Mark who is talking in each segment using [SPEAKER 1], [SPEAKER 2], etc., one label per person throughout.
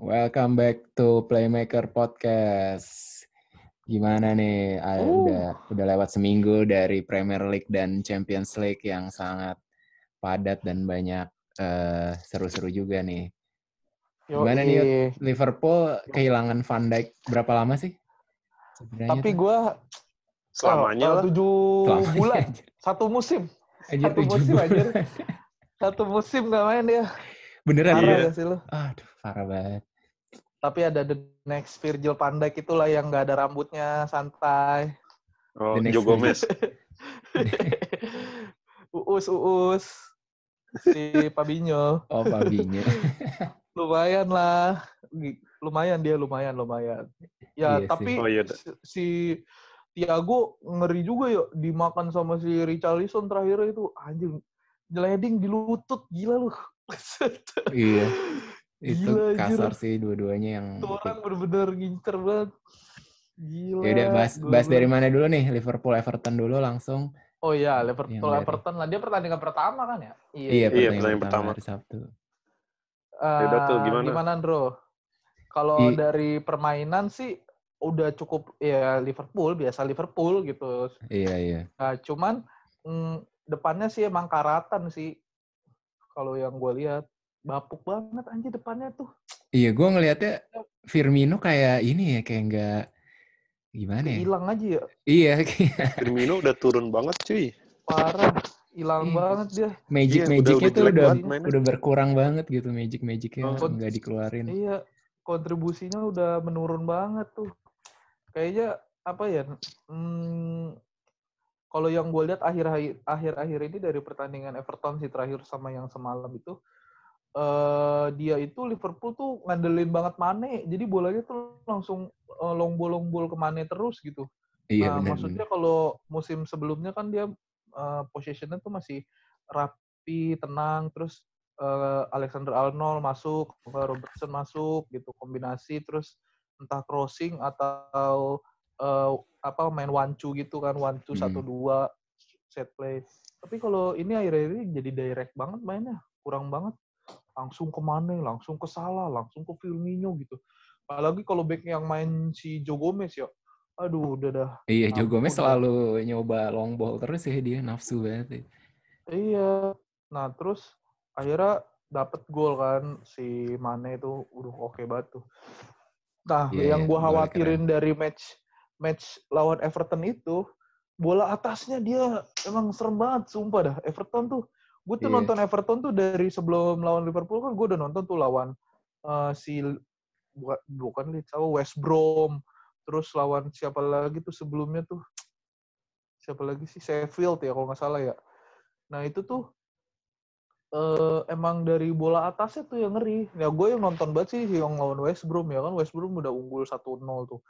[SPEAKER 1] welcome back to Playmaker Podcast. Gimana nih?
[SPEAKER 2] Uh.
[SPEAKER 1] Udah udah lewat seminggu dari Premier League dan Champions League yang sangat padat dan banyak eh, seru-seru juga nih. Gimana nih, Yud? Liverpool kehilangan Van Dijk berapa lama sih? Sebenarnya
[SPEAKER 2] Tapi gue
[SPEAKER 3] Selamanya lah.
[SPEAKER 2] tujuh
[SPEAKER 1] Selamanya
[SPEAKER 2] bulan,
[SPEAKER 1] aja.
[SPEAKER 2] satu musim,
[SPEAKER 1] Anjir,
[SPEAKER 2] satu
[SPEAKER 1] tujuh
[SPEAKER 2] musim,
[SPEAKER 1] bulan.
[SPEAKER 2] anjir. satu musim gak main dia.
[SPEAKER 1] Beneran?
[SPEAKER 2] Parah
[SPEAKER 3] Iya.
[SPEAKER 2] gak sih lu?
[SPEAKER 1] Aduh, parah banget.
[SPEAKER 2] Tapi ada the next Virgil van Dijk itulah yang gak ada rambutnya, santai.
[SPEAKER 3] Oh,
[SPEAKER 1] The next
[SPEAKER 3] Joe Gomez.
[SPEAKER 2] uus, uus. Si Fabinho.
[SPEAKER 1] Oh, Fabinho.
[SPEAKER 2] Lumayan lah. Lumayan dia, lumayan, lumayan. Ya,
[SPEAKER 1] Iya sih.
[SPEAKER 2] tapi
[SPEAKER 3] Oh, iya,
[SPEAKER 2] si, Thiago ngeri juga ya dimakan sama si Richarlison terakhir itu anjing nyeleding di lutut gila lu.
[SPEAKER 1] iya. Itu
[SPEAKER 2] Gila,
[SPEAKER 1] kasar sih dua-duanya yang
[SPEAKER 2] Itu orang bener-bener ngincer banget. Gila.
[SPEAKER 1] Ya udah bahas
[SPEAKER 2] Gua
[SPEAKER 1] bahas dari mana dulu nih? Liverpool Everton dulu langsung.
[SPEAKER 2] Oh iya,
[SPEAKER 1] Yang
[SPEAKER 2] Liverpool
[SPEAKER 1] dari-
[SPEAKER 2] Everton lah. Dia pertandingan pertama kan ya?
[SPEAKER 1] Iya,
[SPEAKER 3] Iya,
[SPEAKER 1] pertandingan
[SPEAKER 3] pertandingan
[SPEAKER 1] pertama
[SPEAKER 3] pertama.
[SPEAKER 1] hari Sabtu.
[SPEAKER 3] Yaudah tuh,
[SPEAKER 2] Eh,
[SPEAKER 3] gimana?
[SPEAKER 2] Gimana, Bro? Kalau
[SPEAKER 1] Di-
[SPEAKER 2] dari permainan sih udah cukup ya Liverpool, biasa Liverpool gitu.
[SPEAKER 1] Iya, iya.
[SPEAKER 2] Nah, cuman mm, depannya sih emang karatan sih. Kalau yang gue lihat bapuk banget anjir depannya tuh.
[SPEAKER 1] Iya, gue ngelihatnya Firmino kayak ini ya, kayak nggak gimana ya?
[SPEAKER 2] Hilang aja ya.
[SPEAKER 1] Iya, kayak
[SPEAKER 3] Firmino udah turun banget cuy.
[SPEAKER 2] Parah. Hilang
[SPEAKER 1] Iya.
[SPEAKER 2] banget dia.
[SPEAKER 1] magic
[SPEAKER 3] Iya, udah-
[SPEAKER 1] magicnya
[SPEAKER 3] udah
[SPEAKER 1] tuh udah
[SPEAKER 3] banget
[SPEAKER 1] udah berkurang banget gitu magic magicnya
[SPEAKER 3] Oh.
[SPEAKER 1] nggak dikeluarin.
[SPEAKER 2] Iya, kontribusinya udah menurun banget tuh. Kayaknya apa ya? Hmm, kalau yang gue lihat akhir akhir-akhir ini dari pertandingan Everton sih terakhir sama yang semalam itu, eh dia itu Liverpool tuh ngandelin banget Mane. Jadi bolanya tuh langsung eh, long ball long ball ke Mane terus gitu.
[SPEAKER 1] Iya
[SPEAKER 2] nah,
[SPEAKER 1] benar.
[SPEAKER 2] maksudnya kalau musim sebelumnya kan dia uh, possession-nya tuh masih rapi, tenang, terus uh, Alexander Arnold masuk, Robertson masuk gitu, kombinasi terus entah crossing atau uh, apa main one two gitu kan, one two
[SPEAKER 1] Hmm.
[SPEAKER 2] satu dua set play. Tapi kalau ini akhir-akhir ini jadi direct banget mainnya, kurang banget. Langsung ke Mane, langsung ke Salah, langsung ke Firmino gitu. Apalagi kalau back yang main si Joe Gomez ya, aduh udah dah
[SPEAKER 1] Iya, Joe Gomez selalu nyoba long ball terus ya dia nafsu banget. ya.
[SPEAKER 2] Iya. Nah, terus akhirnya dapat gol kan si Mane itu udah oke banget tuh. Nah,
[SPEAKER 1] Iya,
[SPEAKER 2] yang gua khawatirin dari match match lawan Everton itu bola atasnya dia emang serem banget sumpah dah. Everton tuh gue tuh
[SPEAKER 1] Iya.
[SPEAKER 2] nonton Everton tuh dari sebelum lawan Liverpool kan gue udah nonton tuh lawan eh, si bukan bukan Leeds apa West Brom. Terus lawan siapa lagi tuh sebelumnya tuh? Siapa lagi sih? Sheffield ya kalau nggak salah ya. Nah itu tuh eh emang dari bola atasnya tuh yang ngeri. Ya gue yang nonton banget sih yang lawan West Brom ya kan. West Brom udah unggul 1-0 tuh.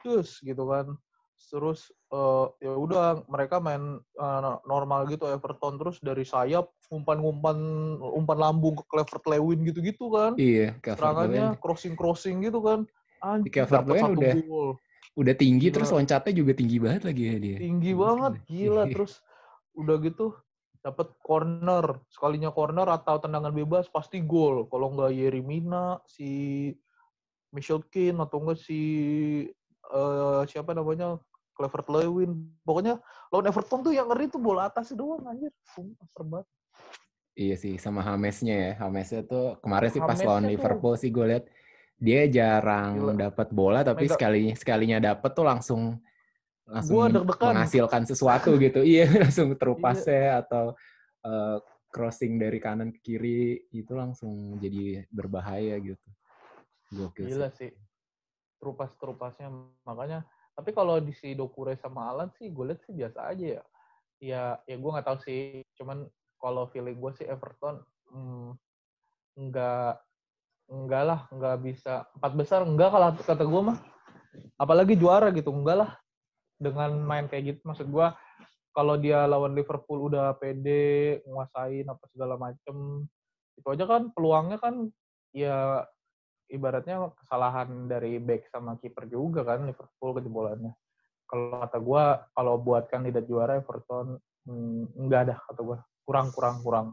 [SPEAKER 2] Terus gitu kan terus eh, ya udah mereka main eh, normal gitu Everton. Terus dari sayap umpan-umpan umpan lambung ke Clever Lewin gitu-gitu kan.
[SPEAKER 1] Iya,
[SPEAKER 2] serangannya
[SPEAKER 1] Lewin.
[SPEAKER 2] crossing crossing gitu kan. Anjir dapat
[SPEAKER 1] Lewin udah
[SPEAKER 2] gol.
[SPEAKER 1] udah tinggi
[SPEAKER 2] Gila.
[SPEAKER 1] terus loncatnya juga tinggi banget lagi ya dia.
[SPEAKER 2] tinggi
[SPEAKER 1] Gila.
[SPEAKER 2] banget gila. Terus udah gitu dapat corner. Sekalinya corner atau tendangan bebas pasti gol. Kalau nggak Yeri Mina si Michel Keane atau enggak si eh, siapa namanya Clever Lewin pokoknya lawan Everton tuh yang ngeri tuh bola atas doang anjir sumpah banget
[SPEAKER 1] Iya sih, sama Hamesnya ya. Hamesnya tuh kemarin sih pas
[SPEAKER 2] Hamesnya
[SPEAKER 1] lawan
[SPEAKER 2] tuh-
[SPEAKER 1] Liverpool sih gue liat dia jarang dapat bola tapi
[SPEAKER 2] Mega-
[SPEAKER 1] sekali sekalinya dapat tuh langsung langsung
[SPEAKER 2] Gua deg-degan.
[SPEAKER 1] menghasilkan sesuatu gitu. Iya, langsung
[SPEAKER 2] Iya.
[SPEAKER 1] terupasnya atau eh, crossing dari kanan ke kiri itu langsung jadi berbahaya gitu. Gokil
[SPEAKER 2] gila
[SPEAKER 1] sih.
[SPEAKER 2] sih terupas terupasnya makanya tapi kalau di si Dokure sama Alan sih gue lihat sih biasa aja ya. Ya ya gue nggak tahu sih. Cuman kalau feeling gue sih Everton hmm, nggak enggak lah nggak bisa. Empat besar enggak kalau kata gue mah. Apalagi juara gitu enggak lah. Dengan main kayak gitu maksud gue kalau dia lawan Liverpool udah pede nguasain apa segala macem itu aja kan peluangnya kan ya ibaratnya kesalahan dari back sama kiper juga kan Liverpool kejebolannya. Kalau kata gue, kalau buat kandidat juara Everton hmm, enggak ada kata gue kurang kurang kurang.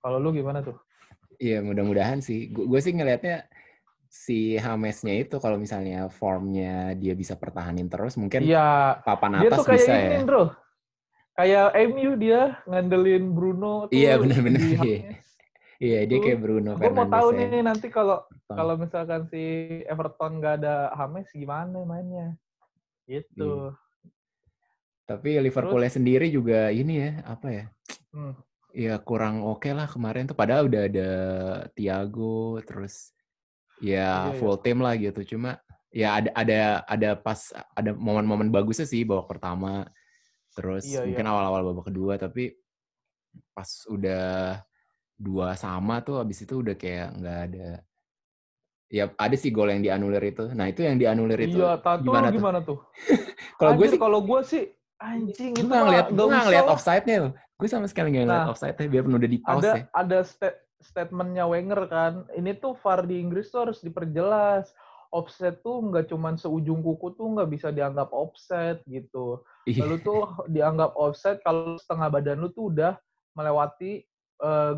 [SPEAKER 2] Kalau lu gimana tuh?
[SPEAKER 1] Iya, mudah-mudahan sih. Gue sih ngelihatnya si Hamesnya itu kalau misalnya formnya dia bisa pertahanin terus mungkin
[SPEAKER 2] Iya.
[SPEAKER 1] papan
[SPEAKER 2] Dia
[SPEAKER 1] atas
[SPEAKER 2] tuh kayak
[SPEAKER 1] bisa
[SPEAKER 2] ini,
[SPEAKER 1] ya.
[SPEAKER 2] bro. Kayak MU dia ngandelin Bruno
[SPEAKER 1] Iya benar-benar. Iya. Iya dia kayak Bruno
[SPEAKER 2] Gue mau tahu
[SPEAKER 1] ya.
[SPEAKER 2] nih nanti kalau kalau misalkan si Everton nggak ada Hames gimana mainnya. Gitu.
[SPEAKER 1] Tapi Liverpoolnya sendiri juga ini ya apa ya?
[SPEAKER 2] Hmm.
[SPEAKER 1] Ya kurang oke lah kemarin tuh. Padahal udah ada Thiago terus ya
[SPEAKER 2] Iya, iya.
[SPEAKER 1] full team lah gitu. Cuma ya ada ada ada pas ada momen-momen bagusnya sih babak pertama. Terus
[SPEAKER 2] Iya,
[SPEAKER 1] mungkin awal-awal babak kedua tapi pas udah dua sama tuh abis itu udah kayak nggak ada ya ada sih gol yang dianulir itu. Nah itu yang dianulir itu
[SPEAKER 2] Iya, tato
[SPEAKER 1] gimana
[SPEAKER 2] gimana,
[SPEAKER 1] tuh?
[SPEAKER 2] tuh?
[SPEAKER 1] Kalau gue sih
[SPEAKER 2] kalau gue sih anjing itu
[SPEAKER 1] nggak ngeliat gue
[SPEAKER 2] nggak
[SPEAKER 1] ngeliat offside-nya loh. Gue sama sekali nggak ngeliat
[SPEAKER 2] Nah,
[SPEAKER 1] offside-nya biarpun udah di pause
[SPEAKER 2] ada
[SPEAKER 1] ya.
[SPEAKER 2] ada sta- statementnya Wenger kan ini tuh VAR di Inggris tuh harus diperjelas offset tuh nggak cuman seujung kuku tuh nggak bisa dianggap offset gitu
[SPEAKER 1] Iya.
[SPEAKER 2] lalu tuh dianggap offset kalau setengah badan lu tuh udah melewati eh,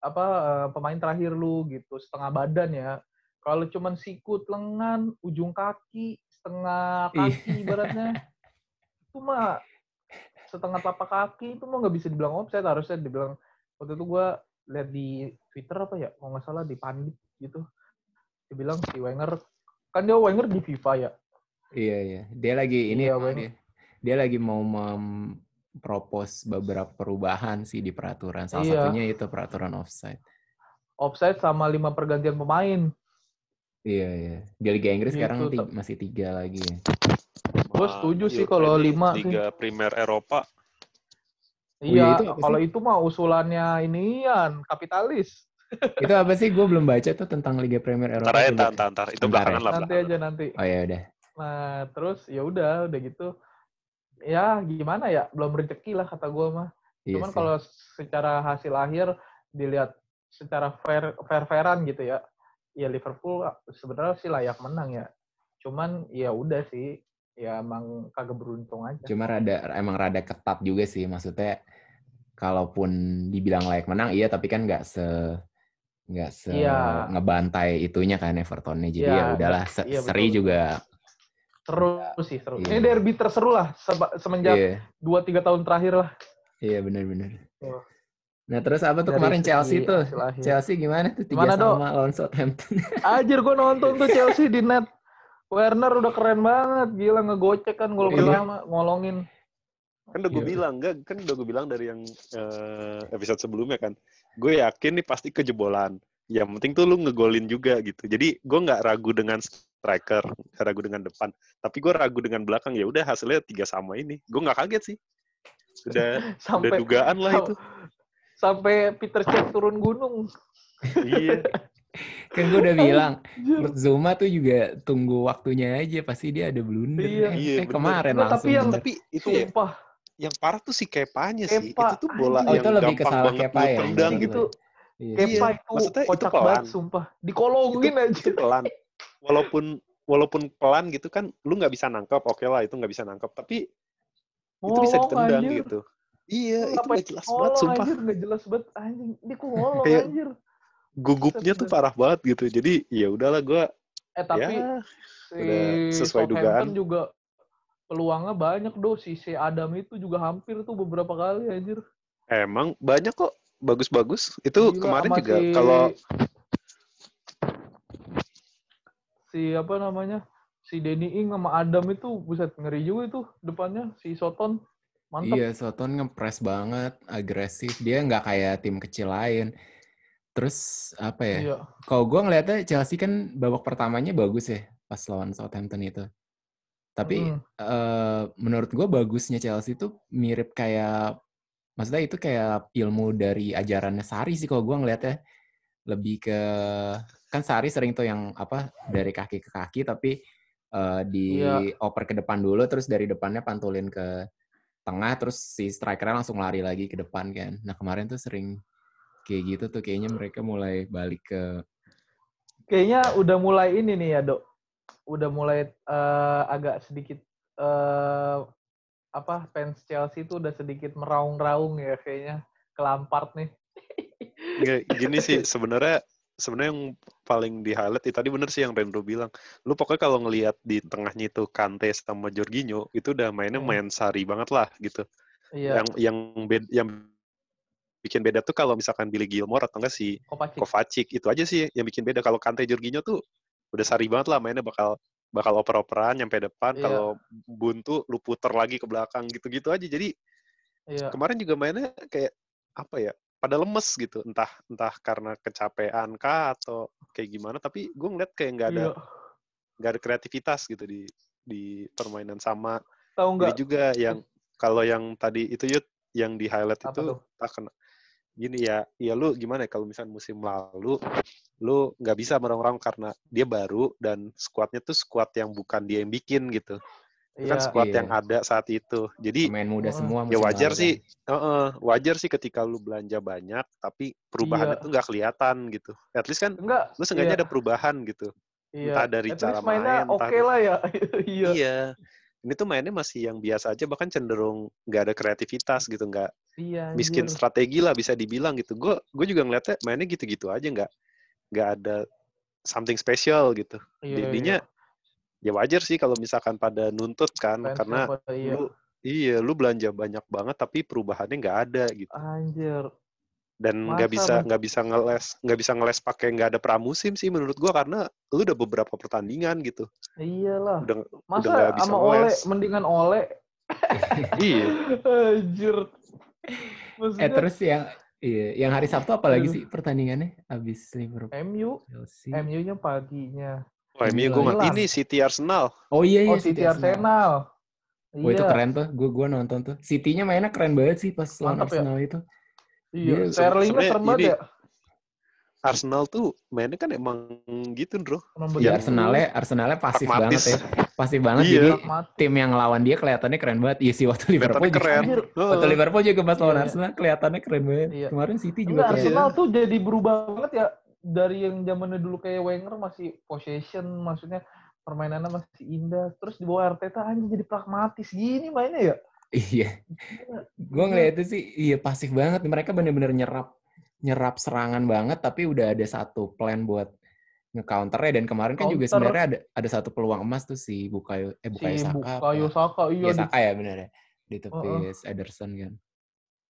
[SPEAKER 2] apa eh, pemain terakhir lu gitu setengah badan ya kalau cuman sikut lengan ujung kaki setengah
[SPEAKER 1] Iya.
[SPEAKER 2] kaki ibaratnya itu mah setengah telapak kaki itu mah nggak bisa dibilang offset harusnya dibilang waktu itu gua lihat di Twitter apa ya kalau nggak salah di Pandit gitu dibilang si Wenger kan dia Wenger di FIFA ya
[SPEAKER 1] Iya iya. Dia lagi ini
[SPEAKER 2] Iya,
[SPEAKER 1] dia. Dia lagi mau mempropos beberapa perubahan sih di peraturan. Salah
[SPEAKER 2] Iya.
[SPEAKER 1] satunya itu peraturan offside.
[SPEAKER 2] offset sama lima pergantian pemain
[SPEAKER 1] Iya iya. Di Liga Inggris
[SPEAKER 2] Gitu,
[SPEAKER 1] sekarang ti-
[SPEAKER 2] tapi-
[SPEAKER 1] masih tiga lagi ya.
[SPEAKER 3] Sama
[SPEAKER 2] setuju sih
[SPEAKER 3] Europe
[SPEAKER 2] kalau
[SPEAKER 3] ini,
[SPEAKER 2] lima sih.
[SPEAKER 3] Liga Primer Eropa.
[SPEAKER 1] Oh iya,
[SPEAKER 2] iya kalau itu mah usulannya inian kapitalis
[SPEAKER 1] itu apa sih? Gue belum baca tuh tentang Liga Premier Eropa.
[SPEAKER 3] Ntar aja,
[SPEAKER 1] coba.
[SPEAKER 3] ntar, ntar, ntar. Itu
[SPEAKER 1] Ntar
[SPEAKER 3] belakangan
[SPEAKER 1] ya.
[SPEAKER 3] lah.
[SPEAKER 2] nanti aja nanti
[SPEAKER 1] Oh ya udah.
[SPEAKER 2] nah terus ya udah udah gitu ya gimana ya belum rezeki lah kata gua mah
[SPEAKER 1] Iya
[SPEAKER 2] cuman kalau secara hasil akhir dilihat secara fair fair fairan gitu ya ya Liverpool sebenarnya sih layak menang ya cuman ya udah sih ya emang kagak beruntung aja
[SPEAKER 1] Cuma rada emang rada ketat juga sih maksudnya. Kalaupun dibilang layak menang, iya tapi kan nggak se nggak se
[SPEAKER 2] Iya.
[SPEAKER 1] ngebantai itunya kan Evertonnya. Jadi
[SPEAKER 2] Iya,
[SPEAKER 1] ya udahlah
[SPEAKER 2] nggak-
[SPEAKER 1] se-
[SPEAKER 2] iya,
[SPEAKER 1] seri
[SPEAKER 2] betul.
[SPEAKER 1] juga.
[SPEAKER 2] Seru sih seru
[SPEAKER 1] Iya.
[SPEAKER 2] ini derby terseru lah semenjak
[SPEAKER 1] Iya.
[SPEAKER 2] dua tiga tahun terakhir lah
[SPEAKER 1] Iya benar-benar.
[SPEAKER 2] Iya.
[SPEAKER 1] Nah terus apa tuh
[SPEAKER 2] Dari
[SPEAKER 1] kemarin Chelsea tuh?
[SPEAKER 2] akhir.
[SPEAKER 1] Chelsea gimana tuh tiga sama lawan Southampton?
[SPEAKER 2] Anjir gue nonton tuh Chelsea di net. Werner udah keren banget, gila ngegocek kan gol
[SPEAKER 1] Iya.
[SPEAKER 2] pertama, ngolongin.
[SPEAKER 3] Kan udah gue
[SPEAKER 1] Iya.
[SPEAKER 3] bilang, enggak, kan udah gue bilang dari yang eh, episode sebelumnya kan. Gue yakin nih pasti kejebolan. Yang penting tuh lu ngegolin juga gitu. Jadi gue nggak ragu dengan striker, ragu dengan depan. Tapi gue ragu dengan belakang. Ya udah hasilnya tiga sama ini. Gue nggak kaget sih. Udah, udah
[SPEAKER 2] Sampai
[SPEAKER 3] dugaan lah itu.
[SPEAKER 2] sampai Peter Cech turun gunung.
[SPEAKER 3] iya.
[SPEAKER 1] kan gue udah bilang, menurut Zuma tuh juga tunggu waktunya aja. Pasti dia ada blunder.
[SPEAKER 2] Iya.
[SPEAKER 1] Eh,
[SPEAKER 3] Iya,
[SPEAKER 1] eh,
[SPEAKER 3] bener.
[SPEAKER 1] kemarin
[SPEAKER 2] Nggak,
[SPEAKER 1] langsung.
[SPEAKER 2] tapi yang-.
[SPEAKER 3] Tapi itu ya,
[SPEAKER 2] Sumpah.
[SPEAKER 3] yang parah tuh si Kepanya sih.
[SPEAKER 2] Kepa,
[SPEAKER 3] Itu tuh bola
[SPEAKER 1] Oh,
[SPEAKER 3] yang
[SPEAKER 1] itu lebih ke
[SPEAKER 3] gampang banget
[SPEAKER 1] Kepa ya,
[SPEAKER 3] tendang
[SPEAKER 1] yang
[SPEAKER 3] gitu.
[SPEAKER 2] Itu
[SPEAKER 1] Iya.
[SPEAKER 2] Kepa
[SPEAKER 3] Iya,
[SPEAKER 2] itu
[SPEAKER 3] maksudnya itu
[SPEAKER 2] kocak
[SPEAKER 3] pelan.
[SPEAKER 2] banget sumpah. Dikolongin
[SPEAKER 3] itu,
[SPEAKER 2] aja.
[SPEAKER 3] itu pelan. Walaupun walaupun pelan gitu kan, lu nggak bisa nangkep. Oke lah, itu nggak bisa nangkep. Tapi itu bisa ditendang
[SPEAKER 2] anjir.
[SPEAKER 3] gitu. Iya, itu nggak jelas banget, sumpah.
[SPEAKER 2] Nggak jelas banget anjing. Ini kok ngolong
[SPEAKER 3] Kayak-
[SPEAKER 2] anjir.
[SPEAKER 3] Gugupnya tuh parah banget gitu. Jadi ya udahlah gue
[SPEAKER 2] Eh tapi
[SPEAKER 3] ya
[SPEAKER 2] si
[SPEAKER 3] sesuai
[SPEAKER 2] Southampton
[SPEAKER 3] dugaan.
[SPEAKER 2] juga peluangnya banyak do si si Adam itu juga hampir tuh beberapa kali anjir.
[SPEAKER 3] emang banyak kok bagus-bagus. Itu
[SPEAKER 2] Gila,
[SPEAKER 3] kemarin juga
[SPEAKER 2] si-
[SPEAKER 3] kalau
[SPEAKER 2] si apa namanya si Denny Ing sama Adam itu buset ngeri juga itu depannya si Soton mantap.
[SPEAKER 1] Iya, Soton ngepres banget, agresif. Dia nggak kayak tim kecil lain. Terus apa ya?
[SPEAKER 2] Iya.
[SPEAKER 1] Kalau gue ngeliatnya Chelsea kan babak pertamanya bagus ya pas lawan Southampton itu. Tapi
[SPEAKER 2] Mm.
[SPEAKER 1] eh, menurut gue bagusnya Chelsea itu mirip kayak, maksudnya itu kayak ilmu dari ajarannya Sari sih kalau gue ngeliatnya. Lebih ke, kan Sari sering tuh yang apa dari kaki ke kaki tapi eh, di
[SPEAKER 2] Iya.
[SPEAKER 1] oper ke depan dulu terus dari depannya pantulin ke tengah terus si strikernya langsung lari lagi ke depan kan. Nah kemarin tuh sering kayak gitu tuh kayaknya mereka mulai balik ke
[SPEAKER 2] Kayaknya udah mulai ini nih ya dok. Udah mulai eh, agak sedikit eh, apa fans Chelsea itu udah sedikit meraung-raung ya kayaknya ke Lampard nih.
[SPEAKER 3] gini sih sebenarnya sebenarnya yang paling di highlight itu tadi bener sih yang Rendro bilang. Lu pokoknya kalau ngelihat di tengahnya itu Kante sama Jorginho itu udah mainnya main sari banget lah gitu. Iya. Yang yang bed, yang bikin beda tuh kalau misalkan Billy Gilmore atau enggak si Kovacic. Kovacic itu aja sih yang bikin beda. Kalau Kante Jorginho tuh udah sari banget lah mainnya bakal bakal oper-operan nyampe depan iya. kalau buntu lu puter lagi ke belakang gitu-gitu aja jadi iya. kemarin juga mainnya kayak apa ya pada lemes gitu entah entah karena kecapean kah atau kayak gimana tapi gue ngeliat kayak nggak ada iya. nggak iya. ada kreativitas gitu di di permainan sama
[SPEAKER 2] tahu nggak
[SPEAKER 3] juga yang kalau yang tadi itu yud yang di highlight Apa itu tak kena gini ya ya lu gimana ya kalau misalnya musim lalu lu nggak bisa orang-orang karena dia baru dan skuadnya tuh skuad yang bukan dia yang bikin gitu itu kan iya, squad iya. yang ada saat itu. Jadi
[SPEAKER 1] main muda semua.
[SPEAKER 3] Ya wajar sih, uh, uh, wajar sih ketika lu belanja banyak, tapi perubahan iya. itu nggak kelihatan gitu. At least kan, Enggak, lu sengaja iya. ada perubahan gitu. Iya. Entah dari At cara main,
[SPEAKER 2] oke okay lah ya.
[SPEAKER 3] iya. iya. Ini tuh mainnya masih yang biasa aja, bahkan cenderung nggak ada kreativitas gitu, nggak iya, miskin iya. strategi lah bisa dibilang gitu. Gue gue juga ngeliatnya mainnya gitu-gitu aja, nggak nggak ada something special gitu. Iya, Jadinya iya ya wajar sih kalau misalkan pada nuntut kan Fans karena iya. lu iya lu belanja banyak banget tapi perubahannya nggak ada gitu.
[SPEAKER 2] Anjir.
[SPEAKER 3] Dan nggak bisa nggak bisa ngeles nggak bisa ngeles pakai nggak ada pramusim sih menurut gua karena lu udah beberapa pertandingan gitu.
[SPEAKER 2] Iyalah.
[SPEAKER 3] Udah
[SPEAKER 2] masa udah gak bisa sama ngeles. ole mendingan ole.
[SPEAKER 3] Iya.
[SPEAKER 2] Anjir.
[SPEAKER 1] Maksudnya, eh terus yang Iya, yang hari Sabtu apa lagi sih pertandingannya? Abis Liverpool?
[SPEAKER 2] MU, MU-nya paginya.
[SPEAKER 3] Oh, MU gue mah ini City Arsenal.
[SPEAKER 1] Oh iya iya
[SPEAKER 2] oh, City, Arsenal.
[SPEAKER 1] Arsenal. Oh, iya. itu keren tuh. Gue gue nonton tuh. City-nya mainnya keren banget sih pas lawan ya? Arsenal ya? itu.
[SPEAKER 2] Iya, Sterling-nya serem banget ya.
[SPEAKER 3] Arsenal tuh mainnya kan emang gitu, Bro.
[SPEAKER 1] Iya, Arsenalnya Arsenalnya pasif banget ya. Pasif banget iya. jadi tim yang lawan dia kelihatannya keren banget. Iya sih waktu Liverpool juga. Keren. Waktu Liverpool juga pas lawan iya. Arsenal kelihatannya keren banget. Iya. Kemarin City juga
[SPEAKER 2] Enggak, Arsenal tuh jadi berubah banget ya dari yang zamannya dulu kayak Wenger masih possession, maksudnya permainannya masih indah. Terus di bawah Arteta aja jadi pragmatis gini mainnya ya.
[SPEAKER 1] Iya. Gue ngeliat itu sih, iya pasif banget. Mereka bener-bener nyerap nyerap serangan banget, tapi udah ada satu plan buat nge-counternya. Dan kemarin kan Counter. juga sebenarnya ada ada satu peluang emas tuh si Bukayo, eh Bukayo si Saka.
[SPEAKER 2] Bukayo Saka, iya.
[SPEAKER 1] Iya Saka ya bener ya. Di tepi uh, Ederson kan.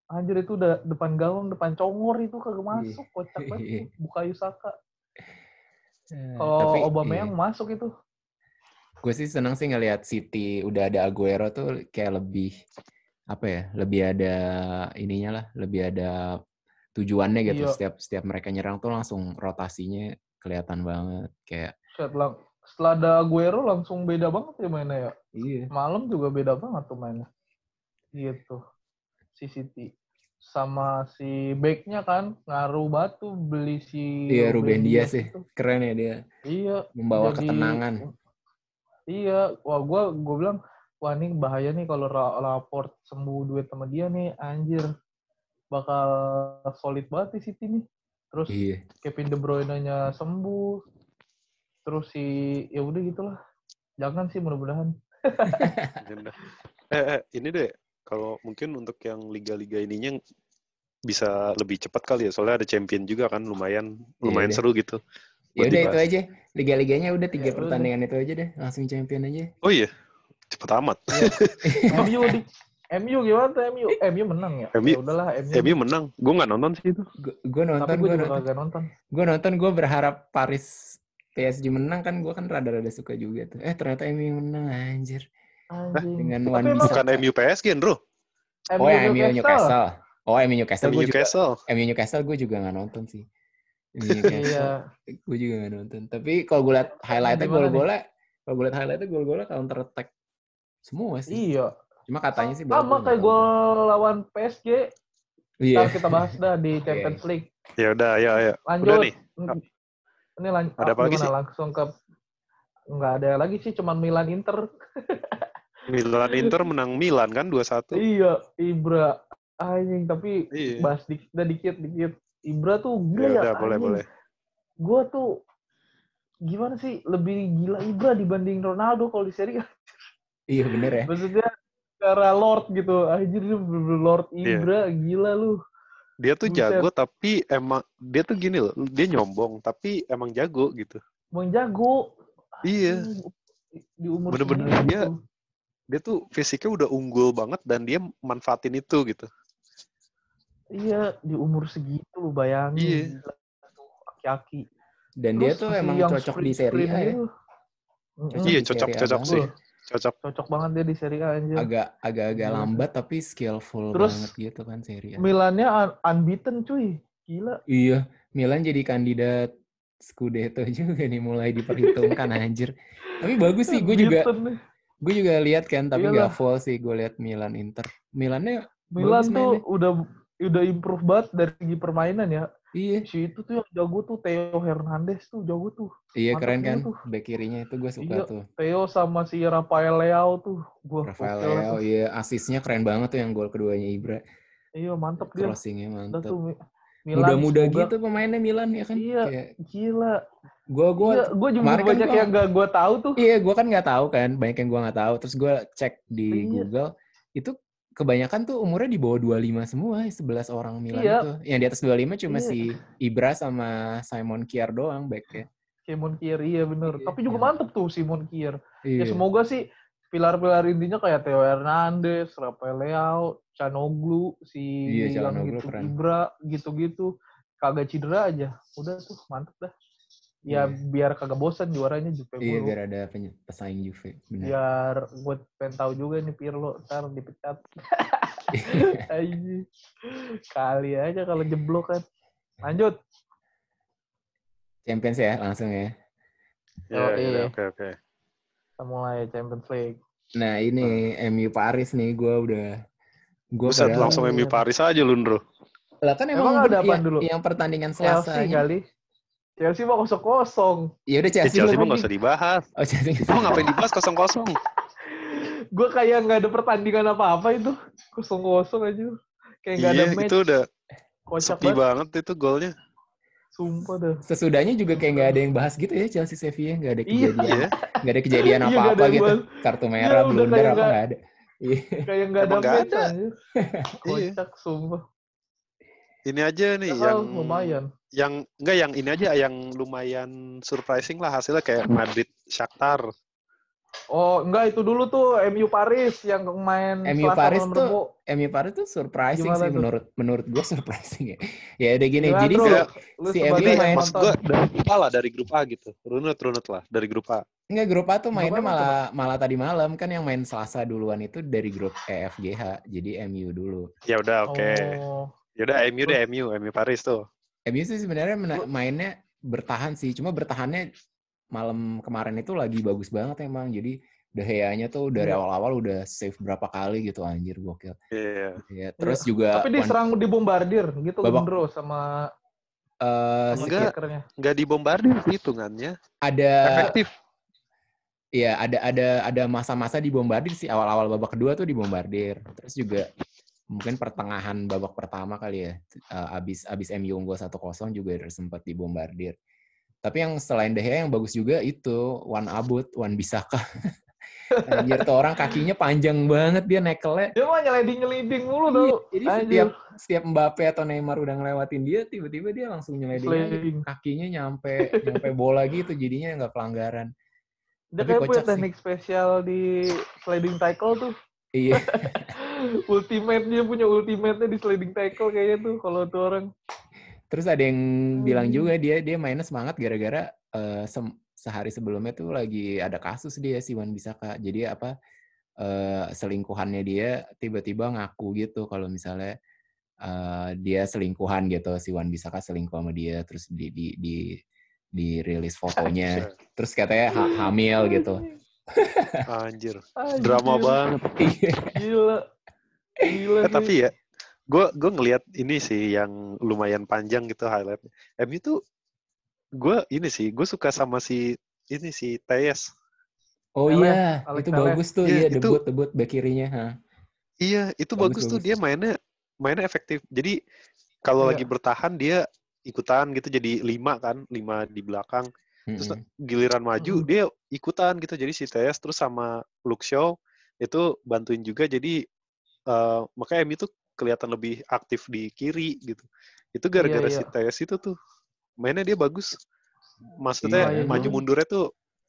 [SPEAKER 2] Anjir itu udah depan gawang, depan congor itu kagak iya. masuk, kocak banget. Buka Yusaka. Ya, Kalau Obama yang iya. masuk itu.
[SPEAKER 1] Gue sih senang sih ngelihat City udah ada Aguero tuh kayak lebih apa ya, lebih ada ininya lah, lebih ada tujuannya gitu. Iya. Setiap setiap mereka nyerang tuh langsung rotasinya kelihatan banget kayak.
[SPEAKER 2] Setelah, setelah ada Aguero langsung beda banget ya mainnya ya.
[SPEAKER 1] Iya.
[SPEAKER 2] Malam juga beda banget tuh mainnya. Gitu si City. Sama si backnya kan ngaruh batu beli si
[SPEAKER 1] iya Ruben, Dias. Sih. Keren ya dia.
[SPEAKER 2] Iya
[SPEAKER 1] membawa jadi, ketenangan.
[SPEAKER 2] Iya wah gue gue bilang wah ini bahaya nih kalau raport sembuh duit sama dia nih anjir. Bakal solid banget di City nih. Terus iya. Kevin De Bruyne-nya sembuh. Terus si ya udah gitulah. Jangan sih mudah-mudahan.
[SPEAKER 3] Eh, eh ini deh kalau mungkin untuk yang liga-liga ininya bisa lebih cepat kali ya, soalnya ada champion juga kan, lumayan iya, lumayan iya, seru gitu.
[SPEAKER 1] Ya udah itu aja, liga-liganya udah tiga ya, pertandingan itu aja deh, langsung champion aja.
[SPEAKER 3] Oh iya, cepet amat.
[SPEAKER 2] Ya. MU di MU gimana tuh MU? MU menang ya?
[SPEAKER 3] MU, ya udahlah MU. MU menang. Gue nggak nonton sih itu.
[SPEAKER 1] Gue nonton. Tapi
[SPEAKER 2] gue juga nonton. nonton.
[SPEAKER 1] Gue nonton. Gue berharap Paris PSG menang kan. Gue kan rada-rada suka juga tuh. Eh ternyata MU menang anjir. Dengan Wan
[SPEAKER 3] Bukan MU PSG, bro.
[SPEAKER 1] Oh, ya, MU Newcastle. Oh, MU Newcastle. MU Newcastle. MU Newcastle gue juga gak nonton sih. Iya. gue juga gak nonton. Tapi kalau gue liat highlightnya gol-golnya, kalau gue liat highlightnya gol-golnya counter attack semua sih.
[SPEAKER 2] Iya.
[SPEAKER 1] Cuma katanya sih.
[SPEAKER 2] Sama kayak gol lawan PSG. Iya. kita bahas dah di Champions League.
[SPEAKER 3] Ya udah, ya, ya.
[SPEAKER 2] Lanjut. Udah nih. Ini lanjut. Ada apa lagi sih? Langsung ke nggak ada lagi sih, cuma Milan Inter.
[SPEAKER 3] Milan Inter menang Milan kan 2-1.
[SPEAKER 2] Iya, Ibra. Anjing, tapi iya. bahas dikit, dikit dikit. Ibra tuh gila ya.
[SPEAKER 3] Udah, boleh, boleh.
[SPEAKER 2] Gue tuh gimana sih lebih gila Ibra dibanding Ronaldo kalau di seri
[SPEAKER 1] Iya bener ya.
[SPEAKER 2] Maksudnya cara Lord gitu. Anjir Lord iya. Ibra yeah. gila lu.
[SPEAKER 3] Dia tuh Buset. jago tapi emang dia tuh gini loh, dia nyombong tapi emang jago gitu.
[SPEAKER 2] Emang jago.
[SPEAKER 3] Iya. Di umur bener-bener dia dia tuh fisiknya udah unggul banget dan dia manfaatin itu gitu.
[SPEAKER 2] Iya, di umur segitu lu bayangin. Iya. Aki-aki.
[SPEAKER 1] Dan Terus dia tuh emang cocok di seri A ya.
[SPEAKER 3] iya, cocok cocok sih. Cocok.
[SPEAKER 2] Cocok banget dia di seri A aja.
[SPEAKER 1] Agak agak-agak iya. lambat tapi skillful Terus, banget gitu kan seri A.
[SPEAKER 2] Milannya un unbeaten cuy. Gila.
[SPEAKER 1] Iya, Milan jadi kandidat Scudetto juga nih mulai diperhitungkan anjir. Tapi bagus sih, gue juga gue juga lihat kan, tapi nggak full sih gue lihat Milan Inter. Milannya
[SPEAKER 2] Milan tuh mainnya. udah udah improve banget dari segi permainan ya. Iya. Si itu tuh yang jago tuh Theo Hernandez tuh jago tuh.
[SPEAKER 1] Iya Mantap keren kan. Tuh. Back kirinya itu gue suka iya, tuh.
[SPEAKER 2] Theo sama si Rafael Leao tuh.
[SPEAKER 1] Gua Rafael Leao iya asisnya keren banget tuh yang gol keduanya Ibra.
[SPEAKER 2] Iya mantep dia.
[SPEAKER 1] Crossingnya mantep. Muda-muda gitu pemainnya Milan ya kan.
[SPEAKER 2] Iya. Kayak... Gila.
[SPEAKER 1] Gue gue
[SPEAKER 2] iya, gue juga kan banyak gua, yang gak gue tahu tuh.
[SPEAKER 1] Iya gue kan nggak tahu kan banyak yang gue nggak tahu. Terus gue cek di iya. Google itu kebanyakan tuh umurnya di bawah 25 semua, 11 orang Milan iya. itu. Yang di atas 25 cuma iya. si Ibra sama Simon Kier doang backnya.
[SPEAKER 2] Simon Kier, iya bener. Iya, Tapi juga iya. mantep tuh Simon Kier. Ya iya. Ya semoga sih pilar-pilar intinya kayak Theo Hernandez, Rafael Leao, Canoglu, si iya, yang gitu, keren. Ibra, gitu-gitu. Kagak cedera aja. Udah tuh, mantep dah ya yeah. biar kagak bosan juaranya Juve
[SPEAKER 1] Iya, biar ada pesaing Juve.
[SPEAKER 2] Benar. Biar gue pengen tahu juga nih Pirlo ntar dipecat. Kali aja kalau jeblok kan. Lanjut.
[SPEAKER 1] Champions ya langsung ya.
[SPEAKER 3] Ya, oh, iya. Oke, oke.
[SPEAKER 2] Kita mulai Champions League.
[SPEAKER 1] Nah, ini MU Paris nih gue udah
[SPEAKER 3] gue langsung MU Paris aja lu, Bro.
[SPEAKER 1] Lah kan emang, emang ada apa dulu? Yang pertandingan Selasa
[SPEAKER 2] kali. Chelsea mau kosong kosong.
[SPEAKER 1] Ya udah Chelsea.
[SPEAKER 3] Ya, Chelsea mau nggak usah dibahas. Oh Chelsea. Mau ngapain dibahas kosong kosong?
[SPEAKER 2] gue kayak nggak ada pertandingan apa apa itu kosong kosong aja. Kayak nggak
[SPEAKER 3] iya,
[SPEAKER 2] ada match.
[SPEAKER 3] itu udah Kocak sepi banget. banget itu golnya.
[SPEAKER 2] Sumpah dah.
[SPEAKER 1] Sesudahnya juga kayak nggak ada yang bahas gitu ya Chelsea Sevilla nggak ada iya. kejadian, iya. nggak ada kejadian apa apa iya, gitu. Kartu merah, ya, blunder apa nggak ada.
[SPEAKER 2] Iya. Kayak nggak ada match ada. Kocak sumpah.
[SPEAKER 3] Ini aja nih ya, yang
[SPEAKER 2] lumayan
[SPEAKER 3] yang enggak yang ini aja yang lumayan surprising lah hasilnya kayak Madrid Shakhtar.
[SPEAKER 2] Oh, enggak itu dulu tuh MU Paris yang main
[SPEAKER 1] MU Paris tuh MU Paris tuh surprising Gimana sih tuh? menurut menurut gue surprising ya. Ya udah gini, Gimana jadi si, si MU main
[SPEAKER 3] maksud gue dari grup A lah dari grup A gitu. Runut runut lah dari grup A.
[SPEAKER 1] Enggak, grup A tuh mainnya malah malah tadi malam kan yang main Selasa duluan itu dari grup EFGH. Jadi MU dulu.
[SPEAKER 3] Ya udah oke. Okay. Oh. Ya udah MU deh MU, MU Paris tuh.
[SPEAKER 1] MU sih sebenarnya mainnya bertahan sih, cuma bertahannya malam kemarin itu lagi bagus banget emang. Jadi De Gea-nya tuh dari iya. awal-awal udah save berapa kali gitu anjir gokil.
[SPEAKER 3] Iya.
[SPEAKER 1] Yeah. Terus yeah. juga
[SPEAKER 2] Tapi diserang di bombardir gitu babak, bro sama
[SPEAKER 3] uh, enggak enggak dibombardir hitungannya.
[SPEAKER 1] Ada efektif. Iya, ada ada ada masa-masa dibombardir sih awal-awal babak kedua tuh dibombardir. Terus juga mungkin pertengahan babak pertama kali ya uh, abis abis MU unggul satu kosong juga sempat dibombardir tapi yang selain De Gea yang bagus juga itu Wan Abut Wan Bisaka Anjir tuh orang kakinya panjang banget dia nekelnya.
[SPEAKER 2] Dia mah nyeliding-nyeliding mulu tuh. Iya,
[SPEAKER 1] jadi Anjir. setiap setiap Mbappe atau Neymar udah ngelewatin dia, tiba-tiba dia langsung nyeliding. Kakinya nyampe nyampe bola gitu, jadinya nggak pelanggaran.
[SPEAKER 2] Dia Tapi kayak punya teknik spesial di sliding tackle tuh.
[SPEAKER 1] Iya.
[SPEAKER 2] ultimate dia punya ultimate-nya di sliding tackle kayaknya tuh kalau tuh orang.
[SPEAKER 1] Terus ada yang bilang hmm. juga dia dia mainnya semangat gara-gara uh, se sehari sebelumnya tuh lagi ada kasus dia si Wan Bisaka. Jadi apa uh, selingkuhannya dia tiba-tiba ngaku gitu kalau misalnya uh, dia selingkuhan gitu si Wan Bisaka selingkuh sama dia terus di di di dirilis fotonya terus katanya ha hamil gitu
[SPEAKER 3] Anjir. Anjir. Drama banget. Gila. Gila. Eh, tapi ya, gue gue ngelihat ini sih yang lumayan panjang gitu highlight. MU tuh gue ini sih, gue suka sama si ini si Tees.
[SPEAKER 1] Oh iya, itu bagus tuh, iya, iya debut itu, debut back kirinya. Ha.
[SPEAKER 3] Iya, itu bagus, bagus tuh bagus. dia mainnya mainnya efektif. Jadi kalau iya. lagi bertahan dia ikutan gitu jadi lima kan, lima di belakang. Terus mm -hmm. giliran maju mm -hmm. dia ikutan gitu. Jadi si Tees terus sama Luke Shaw itu bantuin juga. Jadi uh, makanya MU tuh kelihatan lebih aktif di kiri gitu. Itu gara-gara iya, iya. si TS itu tuh mainnya dia bagus. Maksudnya iya, iya. maju mundurnya tuh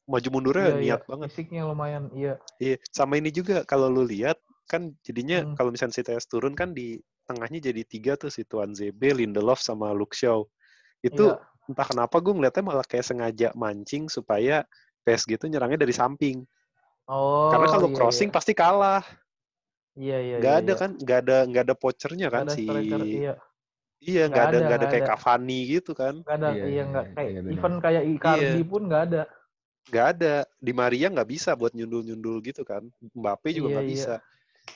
[SPEAKER 3] maju mundurnya iya, iya. niat iya. banget.
[SPEAKER 2] Fisiknya lumayan, iya.
[SPEAKER 3] Iya, sama ini juga kalau lu lihat kan jadinya hmm. kalau misalnya si TS turun kan di tengahnya jadi tiga tuh si Tuan ZB, Lindelof sama Luke Shaw. Itu iya. entah kenapa gue ngeliatnya malah kayak sengaja mancing supaya PSG itu nyerangnya dari samping. Oh. Karena kalau iya, crossing iya. pasti kalah.
[SPEAKER 2] Iya iya.
[SPEAKER 3] Gak
[SPEAKER 2] iya,
[SPEAKER 3] ada
[SPEAKER 2] iya.
[SPEAKER 3] kan, gak ada gak ada pochernya kan si. Iya. Iya, nggak ada nggak ada, ada kayak ada. Cavani gitu kan.
[SPEAKER 2] Nggak ada, iya, iya nggak kayak iya, even kayak Icardi iya. pun nggak ada.
[SPEAKER 3] Nggak ada. Di Maria nggak bisa buat nyundul-nyundul gitu kan. Mbappe juga nggak iya, bisa.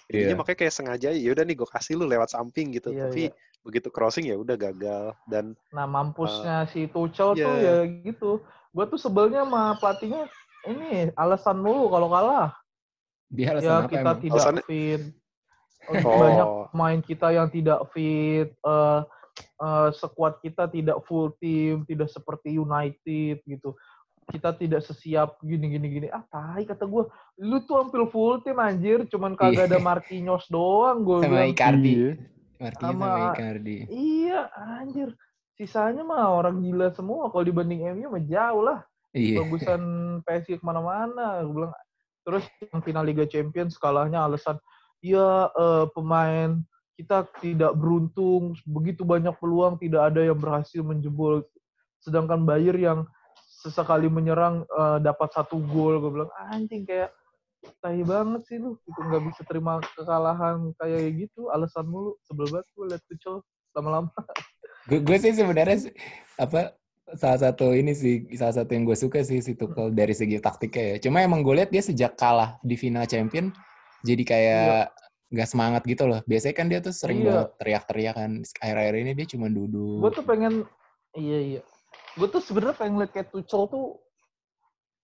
[SPEAKER 3] Jadinya iya. makanya kayak sengaja ya udah nih gue kasih lu lewat samping gitu. Iya, Tapi iya. begitu crossing ya udah gagal dan
[SPEAKER 2] Nah, mampusnya uh, si Tuchel iya. tuh ya gitu. Gue tuh sebelnya sama pelatihnya ini alasan mulu kalau kalah.
[SPEAKER 1] Dia alasan ya, apa
[SPEAKER 2] kita emang? tidak Alasannya... fit. Oh. Banyak main kita yang tidak fit. Uh, uh, sekuat kita tidak full team, tidak seperti United gitu. Kita tidak sesiap gini gini gini. Ah, tai kata gue. Lu tuh hampir full team anjir, cuman kagak ada iya. Marquinhos doang gue
[SPEAKER 1] Sama bilang. Icardi. Iya. Marquinhos sama, sama Icardi.
[SPEAKER 2] Iya, anjir. Sisanya mah orang gila semua. Kalau dibanding MU mah jauh lah. Iya. Bagusan PSG ke mana-mana. Gue bilang, terus yang final Liga Champions kalahnya alasan, ya uh, pemain kita tidak beruntung, begitu banyak peluang tidak ada yang berhasil menjebol. Sedangkan Bayer yang sesekali menyerang uh, dapat satu gol, gue bilang anjing kayak tahi banget sih lu, itu nggak bisa terima kekalahan kayak gitu, alasan mulu, sebel banget gue liat Tuchel lama-lama.
[SPEAKER 1] Gue sih sebenarnya apa salah satu ini sih salah satu yang gue suka sih si Tuchel dari segi taktiknya ya. Cuma emang gue lihat dia sejak kalah di final champion jadi kayak iya. nggak iya. semangat gitu loh. Biasanya kan dia tuh sering iya. banget teriak-teriak kan. Akhir-akhir ini dia cuma duduk.
[SPEAKER 2] Gue tuh pengen iya iya. Gue tuh sebenarnya pengen lihat kayak Tuchel tuh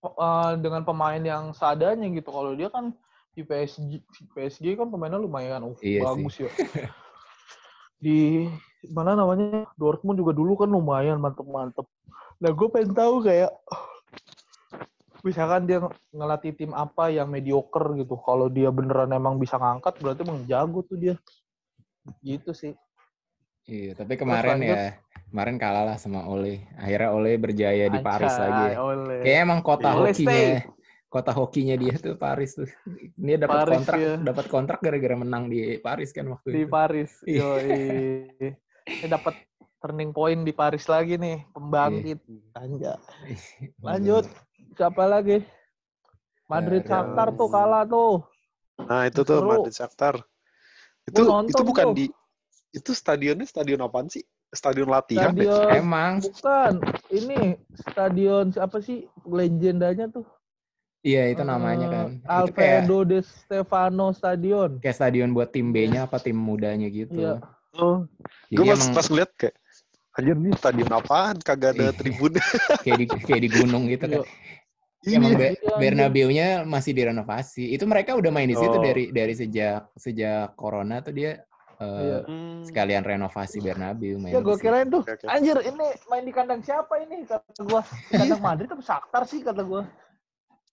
[SPEAKER 2] uh, dengan pemain yang seadanya gitu. Kalau dia kan di PSG, PSG kan pemainnya lumayan oh, iya bagus sih. ya. di mana namanya Dortmund juga dulu kan lumayan mantep-mantep. Nah gue pengen tahu kayak misalkan dia ngelatih tim apa yang mediocre gitu. Kalau dia beneran emang bisa ngangkat berarti emang jago tuh dia. Gitu sih.
[SPEAKER 1] Iya, tapi kemarin ya, kemarin kalah lah sama Ole. Akhirnya Ole berjaya di Paris lagi. Kayak emang kota Ole hokinya kota hokinya dia tuh Paris tuh. Dia dapat kontrak, ya. dapat kontrak gara-gara menang di Paris kan waktu
[SPEAKER 2] di itu. Di Paris. Iya. Yoi. Ini dapat turning point di Paris lagi nih, pembangkit. Anja. Lanjut. Siapa lagi? Madrid ya, Shakhtar tuh kalah tuh.
[SPEAKER 3] Nah, itu tuh Seru. Madrid Shakhtar. Itu itu bukan tuh. di itu stadionnya stadion apaan sih? Stadion latihan
[SPEAKER 2] stadion, Emang. Bukan. Ini stadion siapa sih legendanya tuh?
[SPEAKER 1] Iya itu namanya kan.
[SPEAKER 2] Alfredo de Stefano Stadion.
[SPEAKER 1] Kayak stadion buat tim B-nya apa tim mudanya gitu. Iya.
[SPEAKER 3] Oh. Gue pas, emang... pas ngeliat kayak anjir nih stadion apaan kagak ada iya. tribun.
[SPEAKER 1] kayak di kayak di gunung gitu kan. Iya. Emang Be iya, Bernabeu-nya masih direnovasi. Itu mereka udah main di situ oh. dari dari sejak sejak corona tuh dia uh, iya. sekalian renovasi Bernabeu
[SPEAKER 2] main. Ya gue kirain tuh, anjir ini main di kandang siapa ini? Kata gue, kandang Madrid tapi Shakhtar sih kata gue.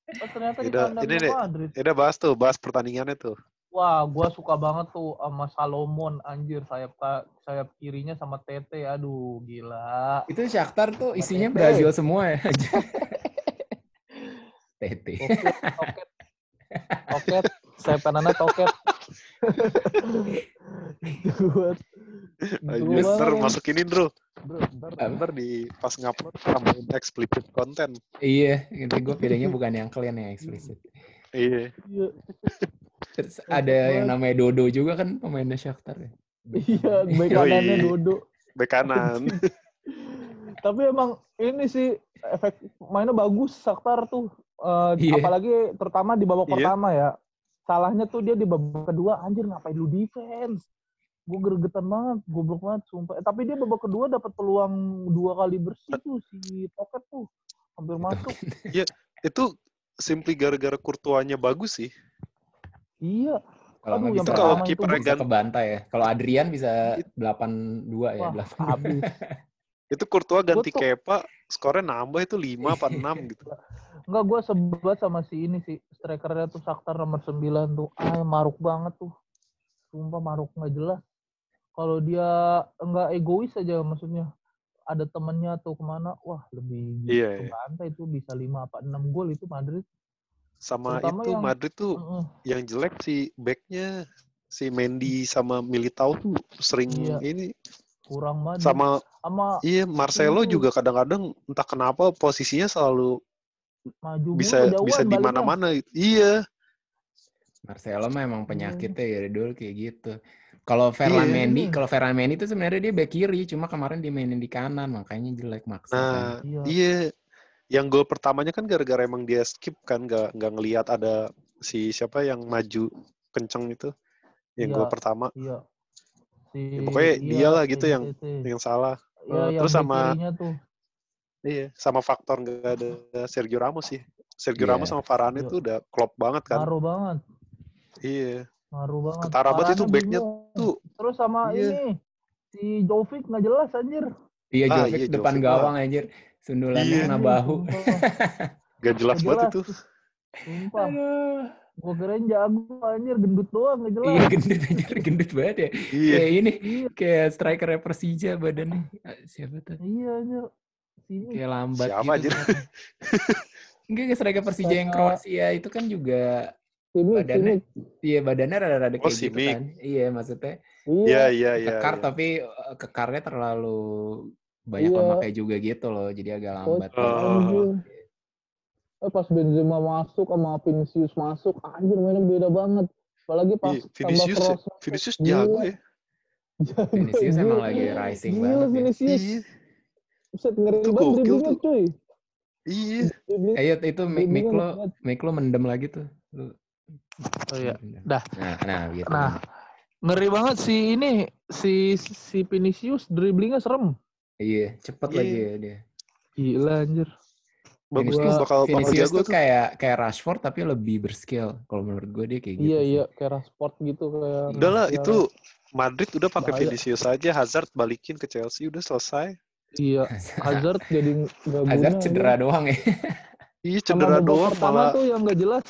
[SPEAKER 3] Oh, ternyata di udah, ini deh, Madrid. Udah bahas tuh, bahas pertandingannya tuh.
[SPEAKER 2] Wah, gua suka banget tuh sama Salomon anjir sayap sayap kirinya sama Tete. Aduh, gila.
[SPEAKER 1] Itu Shakhtar tuh isinya Tete. Brazil semua ya. Tete.
[SPEAKER 2] Toket. Toket. Saya panana toket.
[SPEAKER 3] Ntar masukin intro. Bro, ntar, ntar di pas ngupload tambahin explicit content.
[SPEAKER 1] Iya, ini gue pilihnya bukan yang kalian yang explicit.
[SPEAKER 3] iya.
[SPEAKER 1] Terus ada yang namanya Dodo juga kan pemainnya Shakhtar ya.
[SPEAKER 2] Iya, bek kanannya Dodo.
[SPEAKER 3] Bek kanan.
[SPEAKER 2] Tapi emang ini sih efek mainnya bagus Shakhtar tuh. Uh, iya. Apalagi terutama di babak iya. pertama ya. Salahnya tuh dia di babak kedua anjir ngapain lu defense gue gregetan banget, goblok banget, sumpah. Eh, tapi dia babak kedua dapat peluang dua kali bersih tuh si Toket tuh, hampir masuk.
[SPEAKER 3] Iya, itu simply gara-gara kurtuanya bagus sih.
[SPEAKER 2] Iya.
[SPEAKER 1] Kalau Aduh, bisa, kalau kiper bisa kebantai ya. Kalau Adrian bisa 8-2 ya. Wah, habis.
[SPEAKER 3] itu Courtois ganti tuh, Kepa, skornya nambah itu 5 apa 6 gitu.
[SPEAKER 2] Enggak, gue sebut sama si ini sih. Strikernya tuh Saktar nomor 9 tuh. Ah, maruk banget tuh. Sumpah maruk nggak jelas kalau dia enggak egois aja maksudnya ada temennya atau ke mana wah lebih
[SPEAKER 3] iya, iya.
[SPEAKER 2] kebantai itu bisa lima apa enam gol itu Madrid
[SPEAKER 3] sama Terutama itu yang, Madrid tuh uh, yang jelek si backnya si Mendy sama Militao tuh sering iya. ini
[SPEAKER 2] kurang banget
[SPEAKER 3] sama sama iya Marcelo itu. juga kadang-kadang entah kenapa posisinya selalu
[SPEAKER 2] maju
[SPEAKER 3] bisa bisa di mana-mana iya
[SPEAKER 1] Marcelo mah emang penyakitnya ya dulu kayak gitu kalau Ferland iya. Mendy, kalau Ferland Mendy itu sebenarnya dia back kiri, cuma kemarin dimainin di kanan, makanya jelek maksa.
[SPEAKER 3] Nah, iya. iya. Yang gol pertamanya kan gara-gara emang dia skip kan, nggak nggak ngelihat ada si siapa yang maju kenceng itu, yang iya. gol pertama. Iya. Si, ya, pokoknya iya, dia lah gitu yang yang salah.
[SPEAKER 2] Iya, uh, terus sama tuh.
[SPEAKER 3] Iya, sama faktor nggak ada Sergio Ramos sih. Sergio yeah. Ramos sama Varane itu iya. udah klop banget kan.
[SPEAKER 2] Ngaruh banget.
[SPEAKER 3] Iya.
[SPEAKER 2] Ngaruh banget.
[SPEAKER 3] Ketara banget itu backnya tuh.
[SPEAKER 2] Terus sama iya. ini si Jovic nggak jelas anjir.
[SPEAKER 1] Iya ah, Jovic iya, depan Jovic gawang lah. anjir. Sundulannya iya. kena bahu.
[SPEAKER 3] gak jelas banget itu.
[SPEAKER 2] Sumpah. Gue keren jago anjir gendut doang gak jelas.
[SPEAKER 1] Iya gendut anjir gendut banget ya. Iya. Kayak ini iya. kayak striker Persija badannya. Siapa tuh?
[SPEAKER 2] Iya anjir.
[SPEAKER 1] Sini. Kayak lambat
[SPEAKER 3] Siapa gitu. aja?
[SPEAKER 1] Enggak striker Persija yang Kroasia itu kan juga Simic, badannya, Simic. Iya badannya rada-rada oh, kayak gitu kan. Iya maksudnya.
[SPEAKER 3] Iya iya iya.
[SPEAKER 1] Kekar iya. tapi eh, kekarnya terlalu banyak iya. lemaknya juga gitu loh, jadi agak lambat.
[SPEAKER 2] Oh. Eh, pas Benzema masuk sama Vinicius masuk, anjir mainnya beda banget. Apalagi pas
[SPEAKER 3] iya, Vinicius, tambah cross. Vinicius jago ya.
[SPEAKER 1] Vinicius emang lagi rising gila, banget.
[SPEAKER 2] Vinicius. Ya. Buset ngeri banget dribblingnya cuy.
[SPEAKER 3] Iya.
[SPEAKER 1] Ayo itu Miklo, Miklo mendem lagi tuh.
[SPEAKER 2] Oh iya. Dah.
[SPEAKER 1] Nah, nah gitu.
[SPEAKER 2] Nah, ngeri banget si ini si si Vinicius dribblingnya serem.
[SPEAKER 1] Iya, cepet iya. lagi ya dia.
[SPEAKER 2] Gila anjir.
[SPEAKER 1] Bagus tuh bakal Vinicius tuh kayak kayak Rashford tapi lebih berskill. Kalau menurut gue dia kayak gitu.
[SPEAKER 2] Iya, iya, kayak Rashford gitu kayak.
[SPEAKER 3] Udah lah, itu Madrid udah pakai Vinicius aja, Hazard balikin ke Chelsea udah selesai.
[SPEAKER 2] Iya, Hazard jadi
[SPEAKER 1] gak Hazard cedera doang ya.
[SPEAKER 3] Iya, cedera doang malah.
[SPEAKER 2] tuh yang gak jelas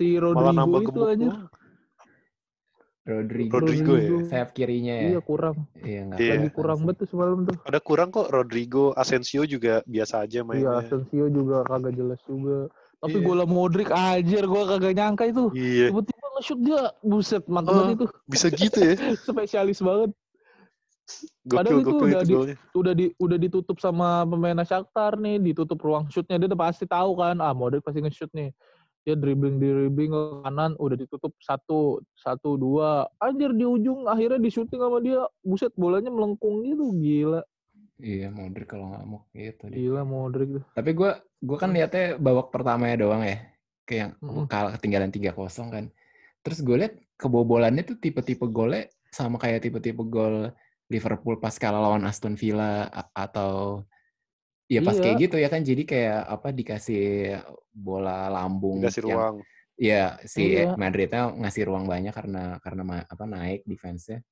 [SPEAKER 2] si Rodrigo itu aja.
[SPEAKER 1] Rodrigo.
[SPEAKER 3] Rodrigo ya.
[SPEAKER 1] Sayap kirinya ya.
[SPEAKER 2] Iya kurang.
[SPEAKER 1] Iya
[SPEAKER 2] enggak. Iya. Lagi kurang banget tuh semalam tuh.
[SPEAKER 3] Ada kurang kok Rodrigo, Asensio juga biasa aja mainnya.
[SPEAKER 2] Iya, Asensio juga kagak jelas juga. Tapi iya. bola Modric anjir gua kagak nyangka itu.
[SPEAKER 3] Iya.
[SPEAKER 2] Tiba-tiba nge-shoot dia. Buset, mantap uh, itu.
[SPEAKER 3] Bisa gitu ya.
[SPEAKER 2] Spesialis banget. Gokil, Padahal itu udah di, udah di udah ditutup sama pemain Shakhtar nih, ditutup ruang shootnya dia udah pasti tahu kan, ah Modric pasti nge-shoot nih dia dribbling dribbling ke kanan udah ditutup satu satu dua. Anjir di ujung akhirnya di shooting sama dia. Buset bolanya melengkung gitu gila.
[SPEAKER 1] Iya Modric kalau nggak mau gitu
[SPEAKER 2] gila Modric tuh.
[SPEAKER 1] Tapi gue gue kan liatnya babak pertama ya doang ya. Kayak mm -hmm. kalah ketinggalan tiga kosong kan. Terus gue liat kebobolannya tuh tipe-tipe golnya sama kayak tipe-tipe gol Liverpool pas kalah lawan Aston Villa atau Iya pas iya. kayak gitu ya kan jadi kayak apa dikasih bola lambung
[SPEAKER 3] dikasih yang, ruang.
[SPEAKER 1] Iya si iya. Madridnya ngasih ruang banyak karena karena apa naik defense-nya.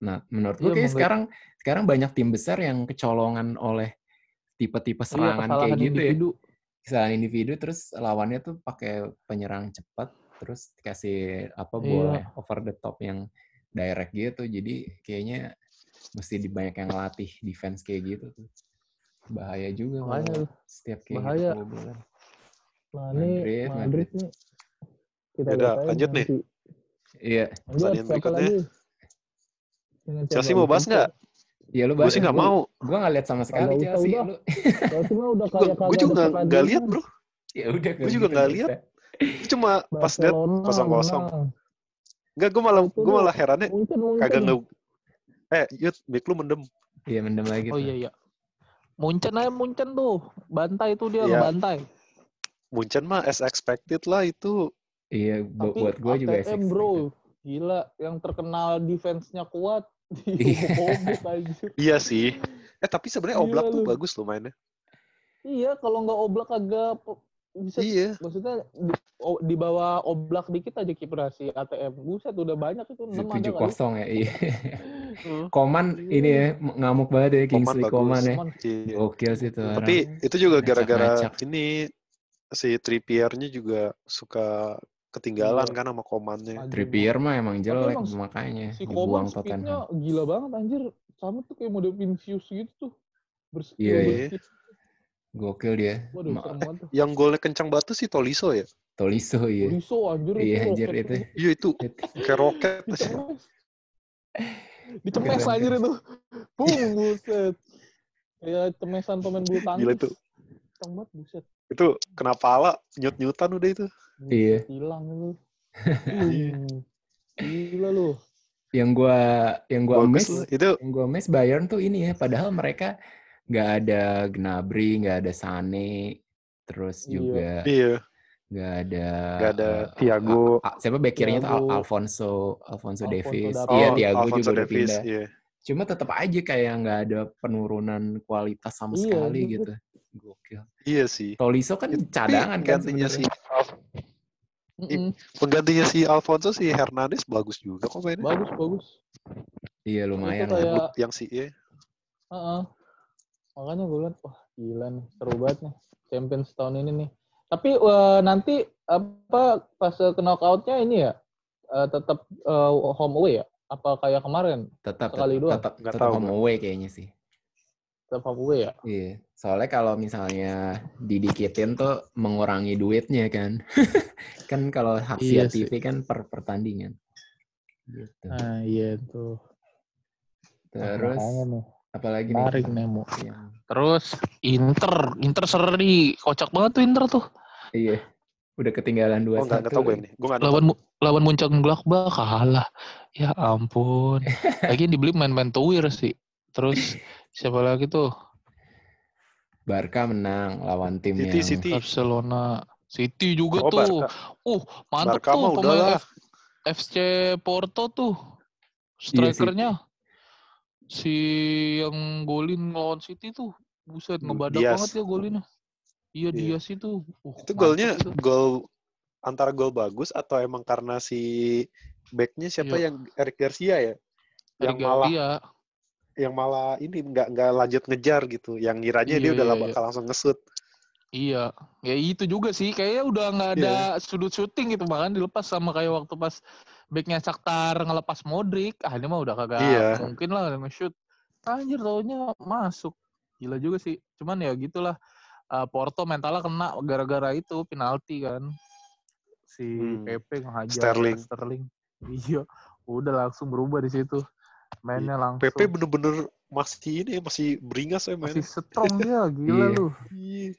[SPEAKER 1] Nah menurut gue iya, kayak sekarang sekarang banyak tim besar yang kecolongan oleh tipe-tipe iya, serangan iya, kayak gitu ya. individu. ya. Kesalahan individu terus lawannya tuh pakai penyerang cepat terus dikasih apa bola iya. over the top yang direct gitu. Jadi kayaknya mesti banyak yang latih defense kayak gitu tuh bahaya juga bahaya setiap kayak gitu bahaya. gitu
[SPEAKER 2] Nah, ini Madrid, Madrid nih.
[SPEAKER 3] Kita Udah, lanjut nih.
[SPEAKER 1] Iya.
[SPEAKER 3] Lanjut, berikutnya. Chelsea mau bahas nggak?
[SPEAKER 1] Iya lu bahas.
[SPEAKER 3] Gue sih nggak mau.
[SPEAKER 1] Gue nggak lihat sama sekali Chelsea.
[SPEAKER 2] Udah. Chelsea mah udah kayak
[SPEAKER 3] Gue juga nggak lihat bro.
[SPEAKER 1] Ya udah.
[SPEAKER 3] Gue juga nggak lihat. Cuma pas lihat kosong kosong. Enggak, gue malah gue malah herannya kagak nggak. Eh, yuk, Bik lu mendem.
[SPEAKER 1] Iya mendem lagi.
[SPEAKER 2] Oh iya iya. Munchen aja Munchen tuh. Bantai itu dia yeah. ngebantai.
[SPEAKER 3] Munchen mah as expected lah itu.
[SPEAKER 1] Iya, bu buat gue juga as expected. bro,
[SPEAKER 2] gila. Yang terkenal defense-nya kuat.
[SPEAKER 3] iya sih. Eh tapi sebenarnya Oblak tuh bagus loh mainnya.
[SPEAKER 2] Iya, kalau nggak Oblak agak bisa iya. maksudnya di, oh, di bawah oblak dikit aja kiper si ATM buset udah banyak itu
[SPEAKER 1] tujuh kosong ya iya hmm. Koman ini ya ngamuk banget ya Kingsley Koman, ya iya. oke sih itu
[SPEAKER 3] tapi orang. itu juga gara-gara ini si Trippier-nya juga suka ketinggalan
[SPEAKER 2] Iya.
[SPEAKER 3] kan sama komannya.
[SPEAKER 1] Trippier mah emang jelek
[SPEAKER 2] emang
[SPEAKER 1] makanya
[SPEAKER 2] si
[SPEAKER 1] dibuang Tottenham.
[SPEAKER 2] gila banget anjir sama tuh kayak mode Vinicius gitu tuh Bers
[SPEAKER 1] Iya,
[SPEAKER 3] iya.
[SPEAKER 1] Gokil dia.
[SPEAKER 2] waduh
[SPEAKER 1] Ma-
[SPEAKER 2] tuh
[SPEAKER 3] Yang golnya kencang batu sih Toliso ya.
[SPEAKER 1] Tolisso iya.
[SPEAKER 2] Tolisso anjir
[SPEAKER 1] Iya,
[SPEAKER 2] itu
[SPEAKER 1] anjir,
[SPEAKER 2] roket
[SPEAKER 1] itu.
[SPEAKER 3] Iya itu kayak roket.
[SPEAKER 2] dicemes anjir itu bung buset kayak cemesan pemain bulu tangkis
[SPEAKER 3] Gila tuh.
[SPEAKER 2] kencang banget buset
[SPEAKER 3] Itu kena pala nyut-nyutan udah itu.
[SPEAKER 1] Iya.
[SPEAKER 2] hilang itu Uh, gila lu
[SPEAKER 1] Yang gua yang gua
[SPEAKER 3] Bagus
[SPEAKER 1] emes,
[SPEAKER 3] lah. Itu
[SPEAKER 1] yang gua emes Bayern tuh ini ya, padahal mereka nggak ada Gnabry, nggak ada Sane, terus
[SPEAKER 2] Iya.
[SPEAKER 1] juga
[SPEAKER 3] iya.
[SPEAKER 1] nggak ada
[SPEAKER 3] Nggak ada Thiago.
[SPEAKER 1] A- a- siapa back kirinya tuh Al-. Alfonso Alfonso
[SPEAKER 2] Alfonso.
[SPEAKER 1] Davies. Iya,
[SPEAKER 3] Oh,
[SPEAKER 1] Thiago
[SPEAKER 3] Alphonso
[SPEAKER 1] juga udah
[SPEAKER 3] Davies,
[SPEAKER 1] pindah.
[SPEAKER 3] Iya.
[SPEAKER 1] Cuma tetap aja kayak nggak ada penurunan kualitas sama
[SPEAKER 2] Iya,
[SPEAKER 1] sekali
[SPEAKER 2] bener.
[SPEAKER 1] gitu. Gokil.
[SPEAKER 3] Iya sih.
[SPEAKER 1] Tolisso kan
[SPEAKER 3] Tapi
[SPEAKER 1] cadangan kan
[SPEAKER 3] penggantinya si
[SPEAKER 1] sebenarnya.
[SPEAKER 2] Mm-mm.
[SPEAKER 3] penggantinya si Alfonso si Hernandez bagus juga kok mainnya.
[SPEAKER 2] bagus bagus
[SPEAKER 1] Iya lumayan
[SPEAKER 2] Itu
[SPEAKER 1] lah.
[SPEAKER 2] kayak
[SPEAKER 3] Yang si iya.
[SPEAKER 2] Heeh. Makanya gue liat, wah gila nih, seru banget nih. Champions tahun ini nih. Tapi eh, nanti apa pas ke knockout-nya ini ya eh, tetap eh, home away ya? Apa kayak kemarin
[SPEAKER 1] Tetap
[SPEAKER 2] sekali
[SPEAKER 1] tetap
[SPEAKER 2] doang?
[SPEAKER 1] tetap, tetap
[SPEAKER 3] tahu
[SPEAKER 1] home away kayaknya sih.
[SPEAKER 2] tetap home away ya?
[SPEAKER 1] Iya. Soalnya kalau misalnya didikitin tuh mengurangi duitnya kan. kan kalau hak
[SPEAKER 2] Iya
[SPEAKER 1] siar
[SPEAKER 2] sih.
[SPEAKER 1] TV kan per pertandingan. Gitu.
[SPEAKER 2] Nah iya tuh. Nah,
[SPEAKER 1] Terus
[SPEAKER 2] nih,
[SPEAKER 1] apalagi
[SPEAKER 2] menarik
[SPEAKER 1] nih?
[SPEAKER 2] Nemo.
[SPEAKER 1] Yang,
[SPEAKER 2] Terus Inter, Inter seri, kocak banget tuh Inter tuh.
[SPEAKER 1] iya. Udah ketinggalan 2-1.
[SPEAKER 3] Oh enggak enggak tahu gue nih. Gue enggak.
[SPEAKER 2] Lawan Mu- lawan Mönchengladbach kalah. Ya ampun. Lagi dibeli main-main tuwir sih. Terus siapa lagi tuh?
[SPEAKER 1] Barca menang lawan tim
[SPEAKER 3] City,
[SPEAKER 1] yang
[SPEAKER 3] City.
[SPEAKER 2] Barcelona. City juga
[SPEAKER 3] Oh,
[SPEAKER 2] tuh.
[SPEAKER 3] Barca.
[SPEAKER 2] Uh, mantap
[SPEAKER 3] Barca
[SPEAKER 2] tuh pemain. F- FC Porto tuh. Strikernya. Si yang golin lawan City tuh. Buset, ngebadak
[SPEAKER 3] Diaz.
[SPEAKER 2] banget ya golinnya. Iya,
[SPEAKER 3] Iya.
[SPEAKER 2] dia sih tuh. Uh,
[SPEAKER 3] Itu golnya
[SPEAKER 2] itu.
[SPEAKER 3] gol antara gol bagus atau emang karena si backnya siapa
[SPEAKER 2] Iya.
[SPEAKER 3] yang Eric Garcia ya? Yang
[SPEAKER 2] Dari
[SPEAKER 3] malah
[SPEAKER 2] Garcia.
[SPEAKER 3] yang malah ini nggak nggak lanjut ngejar gitu. Yang ngiranya dia
[SPEAKER 2] Iya,
[SPEAKER 3] udah
[SPEAKER 2] iya,
[SPEAKER 3] bakal langsung ngesut.
[SPEAKER 2] Iya, ya itu juga sih. Kayaknya udah nggak ada sudut syuting gitu, bahkan dilepas sama kayak waktu pas backnya Shakhtar ngelepas Modric. Ah ini mah udah kagak
[SPEAKER 3] Iya.
[SPEAKER 2] mungkin lah nge-shoot. Anjir taunya masuk. Gila juga sih. Cuman ya gitulah. Eh, Porto mentalnya kena gara-gara itu penalti kan. Si
[SPEAKER 3] Hmm.
[SPEAKER 2] Pepe ngehajar
[SPEAKER 3] Sterling.
[SPEAKER 2] Sterling. Iya, udah langsung berubah di situ. Mainnya langsung.
[SPEAKER 3] PP bener-bener masih ini masih beringas ya
[SPEAKER 2] masih
[SPEAKER 3] mainnya.
[SPEAKER 2] strong dia, gila
[SPEAKER 1] Iya.
[SPEAKER 2] lu.
[SPEAKER 3] Iya.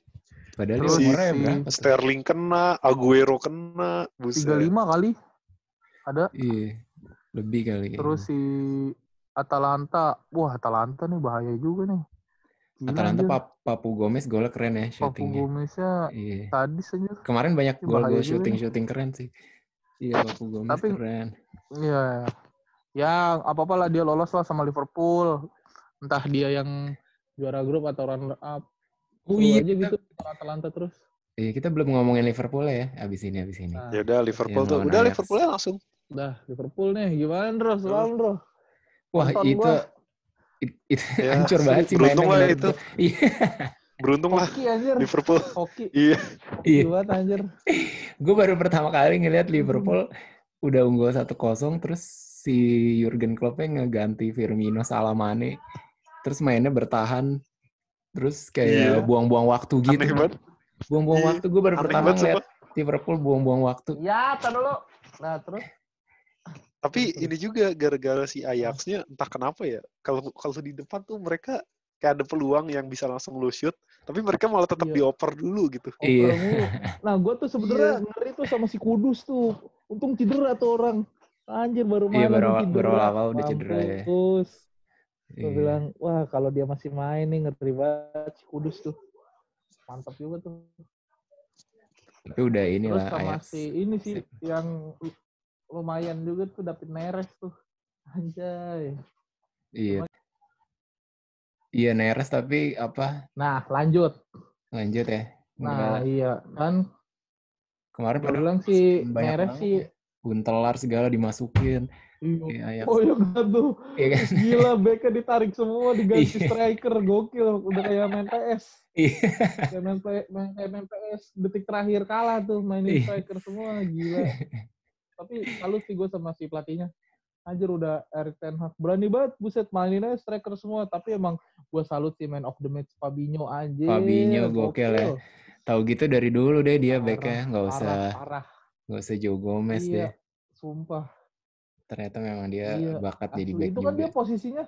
[SPEAKER 1] Padahal
[SPEAKER 2] Terus si
[SPEAKER 1] berapa tuh?
[SPEAKER 3] Sterling kena, Aguero kena, buset.
[SPEAKER 2] 35 kali. Ada
[SPEAKER 1] Iya. Lebih kali.
[SPEAKER 2] Terus si Atalanta, wah Atalanta nih bahaya juga nih. Gila,
[SPEAKER 1] Atalanta. Pap Papu Gomez golnya keren ya
[SPEAKER 2] Papu
[SPEAKER 1] shootingnya.
[SPEAKER 2] Gomeznya
[SPEAKER 1] Iya.
[SPEAKER 2] sadis aja.
[SPEAKER 1] Kemarin banyak gol-gol
[SPEAKER 2] juga
[SPEAKER 1] shooting
[SPEAKER 2] nih.
[SPEAKER 1] shooting keren sih. Iya Papu Gomez
[SPEAKER 2] Tapi-
[SPEAKER 1] keren.
[SPEAKER 2] Iya. Ya apa-apa lah dia lolos lah sama Liverpool. Entah dia yang juara grup atau runner up.
[SPEAKER 1] Oh iya,
[SPEAKER 2] aja
[SPEAKER 1] kita,
[SPEAKER 2] gitu Atalanta terus.
[SPEAKER 1] iya, kita belum ngomongin Liverpool ya, abis ini, abis ini.
[SPEAKER 2] Nah,
[SPEAKER 3] Ya udah Liverpool
[SPEAKER 1] Yang
[SPEAKER 3] tuh. Udah
[SPEAKER 1] Ajax.
[SPEAKER 3] Liverpoolnya langsung.
[SPEAKER 2] Dah Liverpool nih gimana Bro? Selalu Bro.
[SPEAKER 1] Wah
[SPEAKER 2] nonton
[SPEAKER 1] itu,
[SPEAKER 2] gua.
[SPEAKER 1] itu
[SPEAKER 3] Ya,
[SPEAKER 1] hancur banget sih
[SPEAKER 3] beruntung
[SPEAKER 1] mainnya
[SPEAKER 3] lah itu.
[SPEAKER 1] Iya,
[SPEAKER 3] Beruntung lah. Liverpool.
[SPEAKER 2] Hoki.
[SPEAKER 3] Iya.
[SPEAKER 1] Iya.
[SPEAKER 2] Banget anjir.
[SPEAKER 1] gue baru pertama kali ngeliat Liverpool udah unggul 1-0 terus si Jurgen Kloppnya ngeganti Firmino Salamane terus mainnya bertahan terus kayak
[SPEAKER 3] Iya.
[SPEAKER 1] buang-buang waktu gitu
[SPEAKER 3] Aneh banget.
[SPEAKER 1] buang-buang
[SPEAKER 3] Iya.
[SPEAKER 1] waktu gue baru
[SPEAKER 3] Aneh
[SPEAKER 1] pertama
[SPEAKER 3] banget
[SPEAKER 1] ngeliat. Liverpool buang-buang waktu
[SPEAKER 2] Ya, tar dulu. Nah, terus
[SPEAKER 3] Tapi ini juga gara-gara si Ajax-nya entah kenapa ya. Kalau kalau di depan tuh mereka kayak ada peluang yang bisa langsung lu shoot, tapi mereka malah tetap
[SPEAKER 2] Iya.
[SPEAKER 3] dioper dulu gitu.
[SPEAKER 1] Iya.
[SPEAKER 2] Nah, gue tuh sebenarnya ngeri tuh sama si Kudus tuh. Untung cedera tuh orang. Anjir baru
[SPEAKER 1] Iya,
[SPEAKER 2] main
[SPEAKER 1] baru
[SPEAKER 2] udah
[SPEAKER 1] awal-
[SPEAKER 2] cedera.
[SPEAKER 1] baru awal udah cedera ya.
[SPEAKER 2] Terus gue
[SPEAKER 1] Iya.
[SPEAKER 2] bilang, wah kalau dia masih main nih ngeri banget si Kudus tuh. Mantap juga tuh.
[SPEAKER 1] Tapi udah
[SPEAKER 2] Terus
[SPEAKER 1] inilah
[SPEAKER 2] sama
[SPEAKER 1] Ajax.
[SPEAKER 2] si ini sih yang lumayan juga tuh David Neres tuh. Anjay.
[SPEAKER 1] Iya. Iya Neres tapi apa
[SPEAKER 2] Nah, lanjut.
[SPEAKER 1] lanjut ya.
[SPEAKER 2] Nah,
[SPEAKER 1] Enggak.
[SPEAKER 2] iya kan.
[SPEAKER 1] Kemarin pada
[SPEAKER 2] bilang si Neres sih
[SPEAKER 1] Guntelar segala dimasukin.
[SPEAKER 2] Iya, oh yang tuh. Iya kan? Gila, backnya ditarik semua, diganti iya. striker, gokil. Udah kayak main PS. Iya. Kayak main, main, kayak main PS, detik terakhir kalah tuh mainin iya. striker semua, gila. Tapi salut sih gue sama si pelatihnya. Anjir udah Erik Ten Hag. Berani banget, buset mainin aja striker semua. Tapi emang gue salut sih man of the match Fabinho anjir.
[SPEAKER 1] Fabinho gokil, ya. Tahu gitu dari dulu deh dia backnya, nggak usah
[SPEAKER 2] parah.
[SPEAKER 1] nggak usah Joe Gomez iya, deh.
[SPEAKER 2] Sumpah
[SPEAKER 1] ternyata memang dia iya, bakat asli. jadi back
[SPEAKER 2] itu kan juga. dia posisinya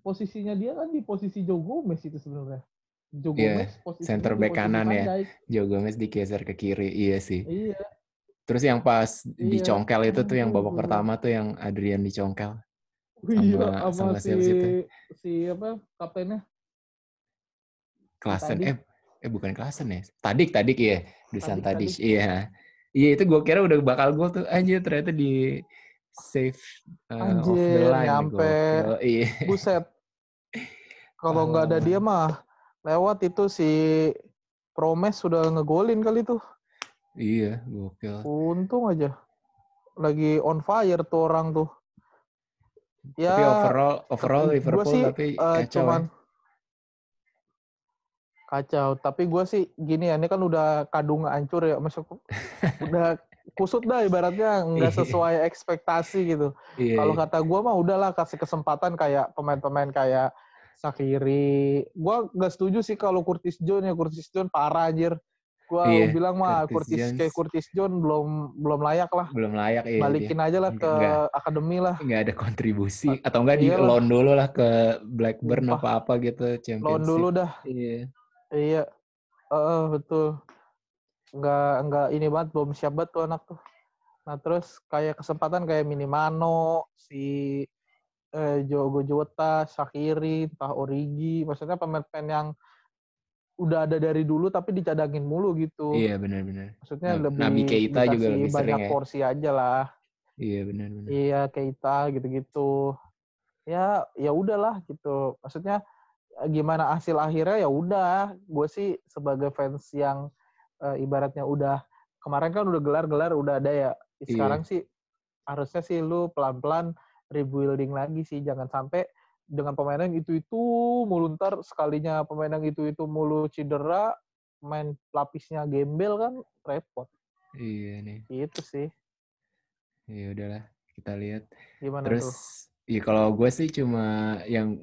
[SPEAKER 2] posisinya dia kan di posisi Joe Gomez itu sebenarnya.
[SPEAKER 1] Joe yeah, Gomez posisi center back kanan ya. Joe Gomez digeser ke kiri iya sih.
[SPEAKER 2] Iya.
[SPEAKER 1] Terus yang pas iya. dicongkel itu tuh yang babak pertama tuh yang Adrian dicongkel
[SPEAKER 2] sama, iya, sama, sama si, siapa si apa kaptennya?
[SPEAKER 1] Klasen eh eh bukan Klasen ya. Tadik Tadik ya Dusan Tadik, Tadik. iya Iya itu gue kira udah bakal gue tuh aja ternyata di save
[SPEAKER 2] uh, Anjir, off the line. Nyampe. Iya. Buset. Kalau nggak ada dia mah lewat itu si Promes sudah ngegolin kali tuh.
[SPEAKER 1] Iya, gokil.
[SPEAKER 2] Untung aja. Lagi on fire tuh orang tuh.
[SPEAKER 1] Ya, tapi overall overall Liverpool sih, tapi uh, kacau. Cuman, ya
[SPEAKER 2] Kacau. Tapi gue sih gini ya, ini kan udah kadung hancur ya, masuk udah kusut dah ibaratnya nggak iya. sesuai ekspektasi gitu. Yeah. Kalau iya. kata gue mah udahlah kasih kesempatan kayak pemain-pemain kayak Sakiri. Gue nggak setuju sih kalau Curtis Jones ya Curtis Jones parah anjir. Gue yeah. bilang mah Curtis, Curtis kayak Curtis Jones belum belum layak lah.
[SPEAKER 1] Belum layak iya.
[SPEAKER 2] Balikin dia. aja lah ke enggak, akademi lah.
[SPEAKER 1] Nggak ada kontribusi atau enggak di loan dulu lah ke Blackburn apa apa gitu.
[SPEAKER 2] Loan dulu dah. Iya. Iya, uh, betul. Nggak nggak ini banget, belum siap banget tuh anak tuh. Nah terus kayak kesempatan kayak Minimano, si eh, Jogo Jota, Shakiri, entah Origi, maksudnya pemain-pemain yang udah ada dari dulu tapi dicadangin mulu gitu.
[SPEAKER 1] Iya benar-benar.
[SPEAKER 2] Maksudnya nah, lebih
[SPEAKER 1] Nabi Keita juga lebih
[SPEAKER 2] banyak
[SPEAKER 1] sering
[SPEAKER 2] ya. porsi aja lah.
[SPEAKER 1] Iya benar-benar.
[SPEAKER 2] Iya Keita gitu-gitu. Ya ya udahlah gitu. Maksudnya gimana hasil akhirnya ya udah gue sih sebagai fans yang uh, ibaratnya udah kemarin kan udah gelar-gelar udah ada ya iya. sekarang iya. sih harusnya sih lu pelan-pelan rebuilding lagi sih jangan sampai dengan pemain yang itu itu mulu ntar sekalinya pemain yang itu itu mulu cedera main lapisnya gembel kan repot
[SPEAKER 1] iya nih
[SPEAKER 2] itu sih
[SPEAKER 1] ya udahlah kita lihat
[SPEAKER 2] gimana
[SPEAKER 1] terus
[SPEAKER 2] tuh?
[SPEAKER 1] ya kalau gue sih cuma yang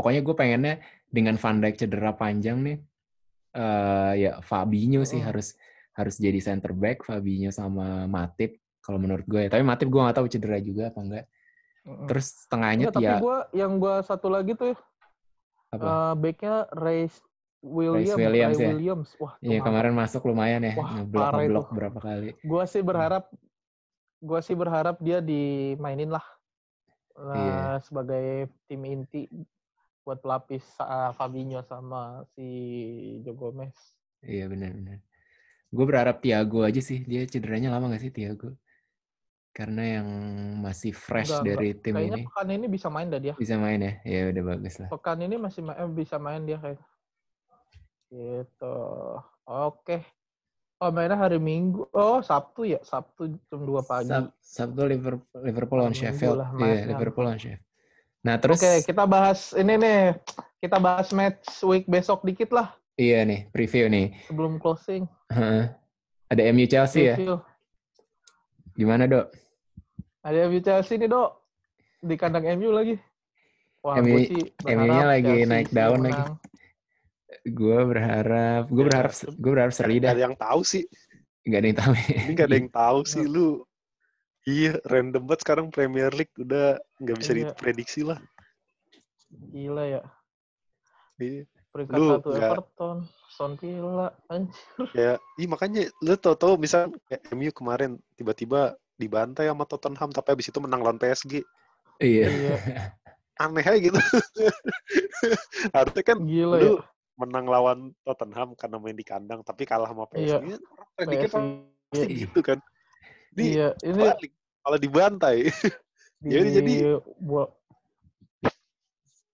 [SPEAKER 1] pokoknya gue pengennya dengan Van Dijk cedera panjang nih uh, ya Fabinho sih harus harus jadi center back Fabinho sama Matip kalau menurut gue ya. Tapi Matip gue gak tahu cedera juga apa enggak. Terus tengahnya
[SPEAKER 2] Enggak, Tapi gue yang gue satu lagi tuh apa? Uh, backnya Ray Williams, Ray
[SPEAKER 1] Williams,
[SPEAKER 2] Ray
[SPEAKER 1] ya?
[SPEAKER 2] Williams. Wah,
[SPEAKER 1] iya kemarin masuk lumayan ya, Wah, ngeblok ngeblok berapa kali.
[SPEAKER 2] Gue sih berharap, gue sih berharap dia dimainin lah uh, iya. sebagai tim inti buat pelapis uh, Fabinho sama si Joe Gomez.
[SPEAKER 1] Iya benar-benar. Gue berharap Tiago aja sih. Dia cederanya lama gak sih Tiago? Karena yang masih fresh enggak, dari tim
[SPEAKER 2] Kayaknya
[SPEAKER 1] ini.
[SPEAKER 2] pekan ini bisa main dah dia.
[SPEAKER 1] Bisa main ya? Ya udah bagus lah.
[SPEAKER 2] Pekan ini masih ma eh, bisa main dia kayak. Gitu. Oke. Oh mainnya hari Minggu. Oh Sabtu ya, Sabtu jam 2 pagi. Sab
[SPEAKER 1] Sabtu Liverpool, Liverpool lawan Sheffield. Iya, Liverpool lawan Sheffield. Nah, terus
[SPEAKER 2] Oke, kita bahas ini nih. Kita bahas match week besok dikit lah.
[SPEAKER 1] Iya nih, preview nih.
[SPEAKER 2] Sebelum closing.
[SPEAKER 1] Ada MU Chelsea ya? preview. ya? Gimana, Dok?
[SPEAKER 2] Ada MU Chelsea nih, Dok. Di kandang MU lagi.
[SPEAKER 1] Wah, MU, MU-nya lagi Chelsea naik daun lagi. Gue berharap, gue berharap, gue berharap seri dah.
[SPEAKER 3] Gak ada yang tahu sih.
[SPEAKER 1] Gak ada yang tahu.
[SPEAKER 3] Ini gak ada yang tahu sih lu. Iya, random banget sekarang Premier League udah nggak bisa iya. diprediksi lah.
[SPEAKER 2] Gila ya.
[SPEAKER 3] Iya.
[SPEAKER 2] Peringkat lu, satu gak... Everton, Son Villa, anjir.
[SPEAKER 3] Ya, iya makanya lu tau tau misal kayak MU kemarin tiba-tiba dibantai sama Tottenham tapi habis itu menang lawan PSG.
[SPEAKER 1] Iya. iya.
[SPEAKER 3] Aneh aja gitu. Harusnya kan Gila, lu ya? menang lawan Tottenham karena main di kandang tapi kalah sama PSG. Iya. PSG. Iya. gitu kan. Di, iya, ini balik, malah dibantai. Di, jadi jadi